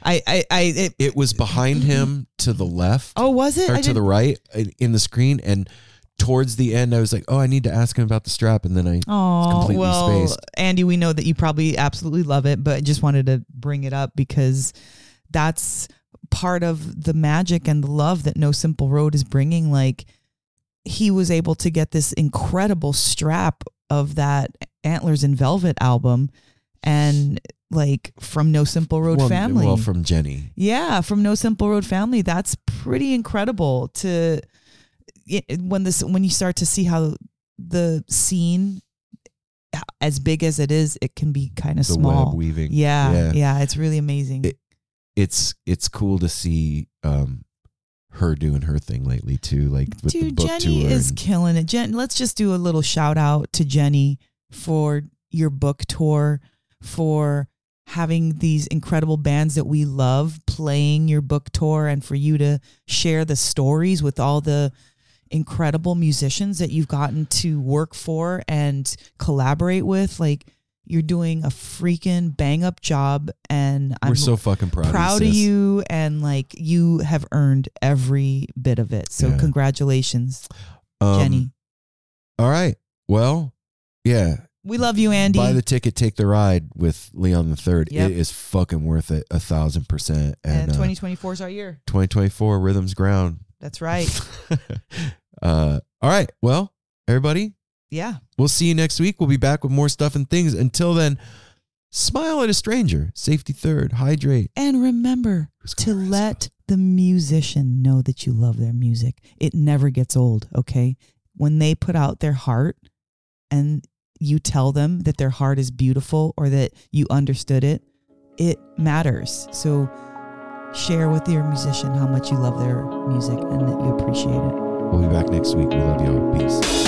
I, I, I it, it was behind him to the left oh, was it? or I to the didn't- right in the screen and towards the end i was like oh i need to ask him about the strap and then i Oh completely well, spaced. Andy, we know that you probably absolutely love it, but I just wanted to bring it up because that's part of the magic and the love that No Simple Road is bringing. Like he was able to get this incredible strap of that Antlers in Velvet album, and like from No Simple Road well, family. well from jenny Yeah, from No Simple Road family. That's pretty incredible to it- when this when you start to see how the scene as big as it is, it can be kind of small. web weaving Yeah, Yeah. yeah, it's really amazing. It- it's it's cool to see um her doing her thing lately too like with the Dude, book Jenny tour is and- killing it. Jen, let's just do a little shout out to Jenny for your book tour, for having these incredible bands that we love playing your book tour, and for you to share the stories with all the incredible musicians that you've gotten to work for and collaborate with. Like, You're doing a freaking bang up job, and I'm We're so fucking proud. proud of, you, And like you have earned every bit of it. So Yeah. congratulations, Um, Jenny. All right. Well, yeah. We love you, Andy. Buy the ticket, take the ride with Leon the Third. Yep. It is fucking worth it, a thousand percent. and And, uh, 2024 is our year. 2024 Rhythms Ground. That's right. uh, all right. Well, everybody, Yeah. we'll see you next week. We'll be back with more stuff and things. Until then, smile at a stranger. Safety third. Hydrate. And remember to let the musician know that you love their music. It never gets old, okay? When they put out their heart and you tell them that their heart is beautiful or that you understood it, it matters. So share with your musician how much you love their music and that you appreciate it. We'll be back next week. We love y'all. Peace.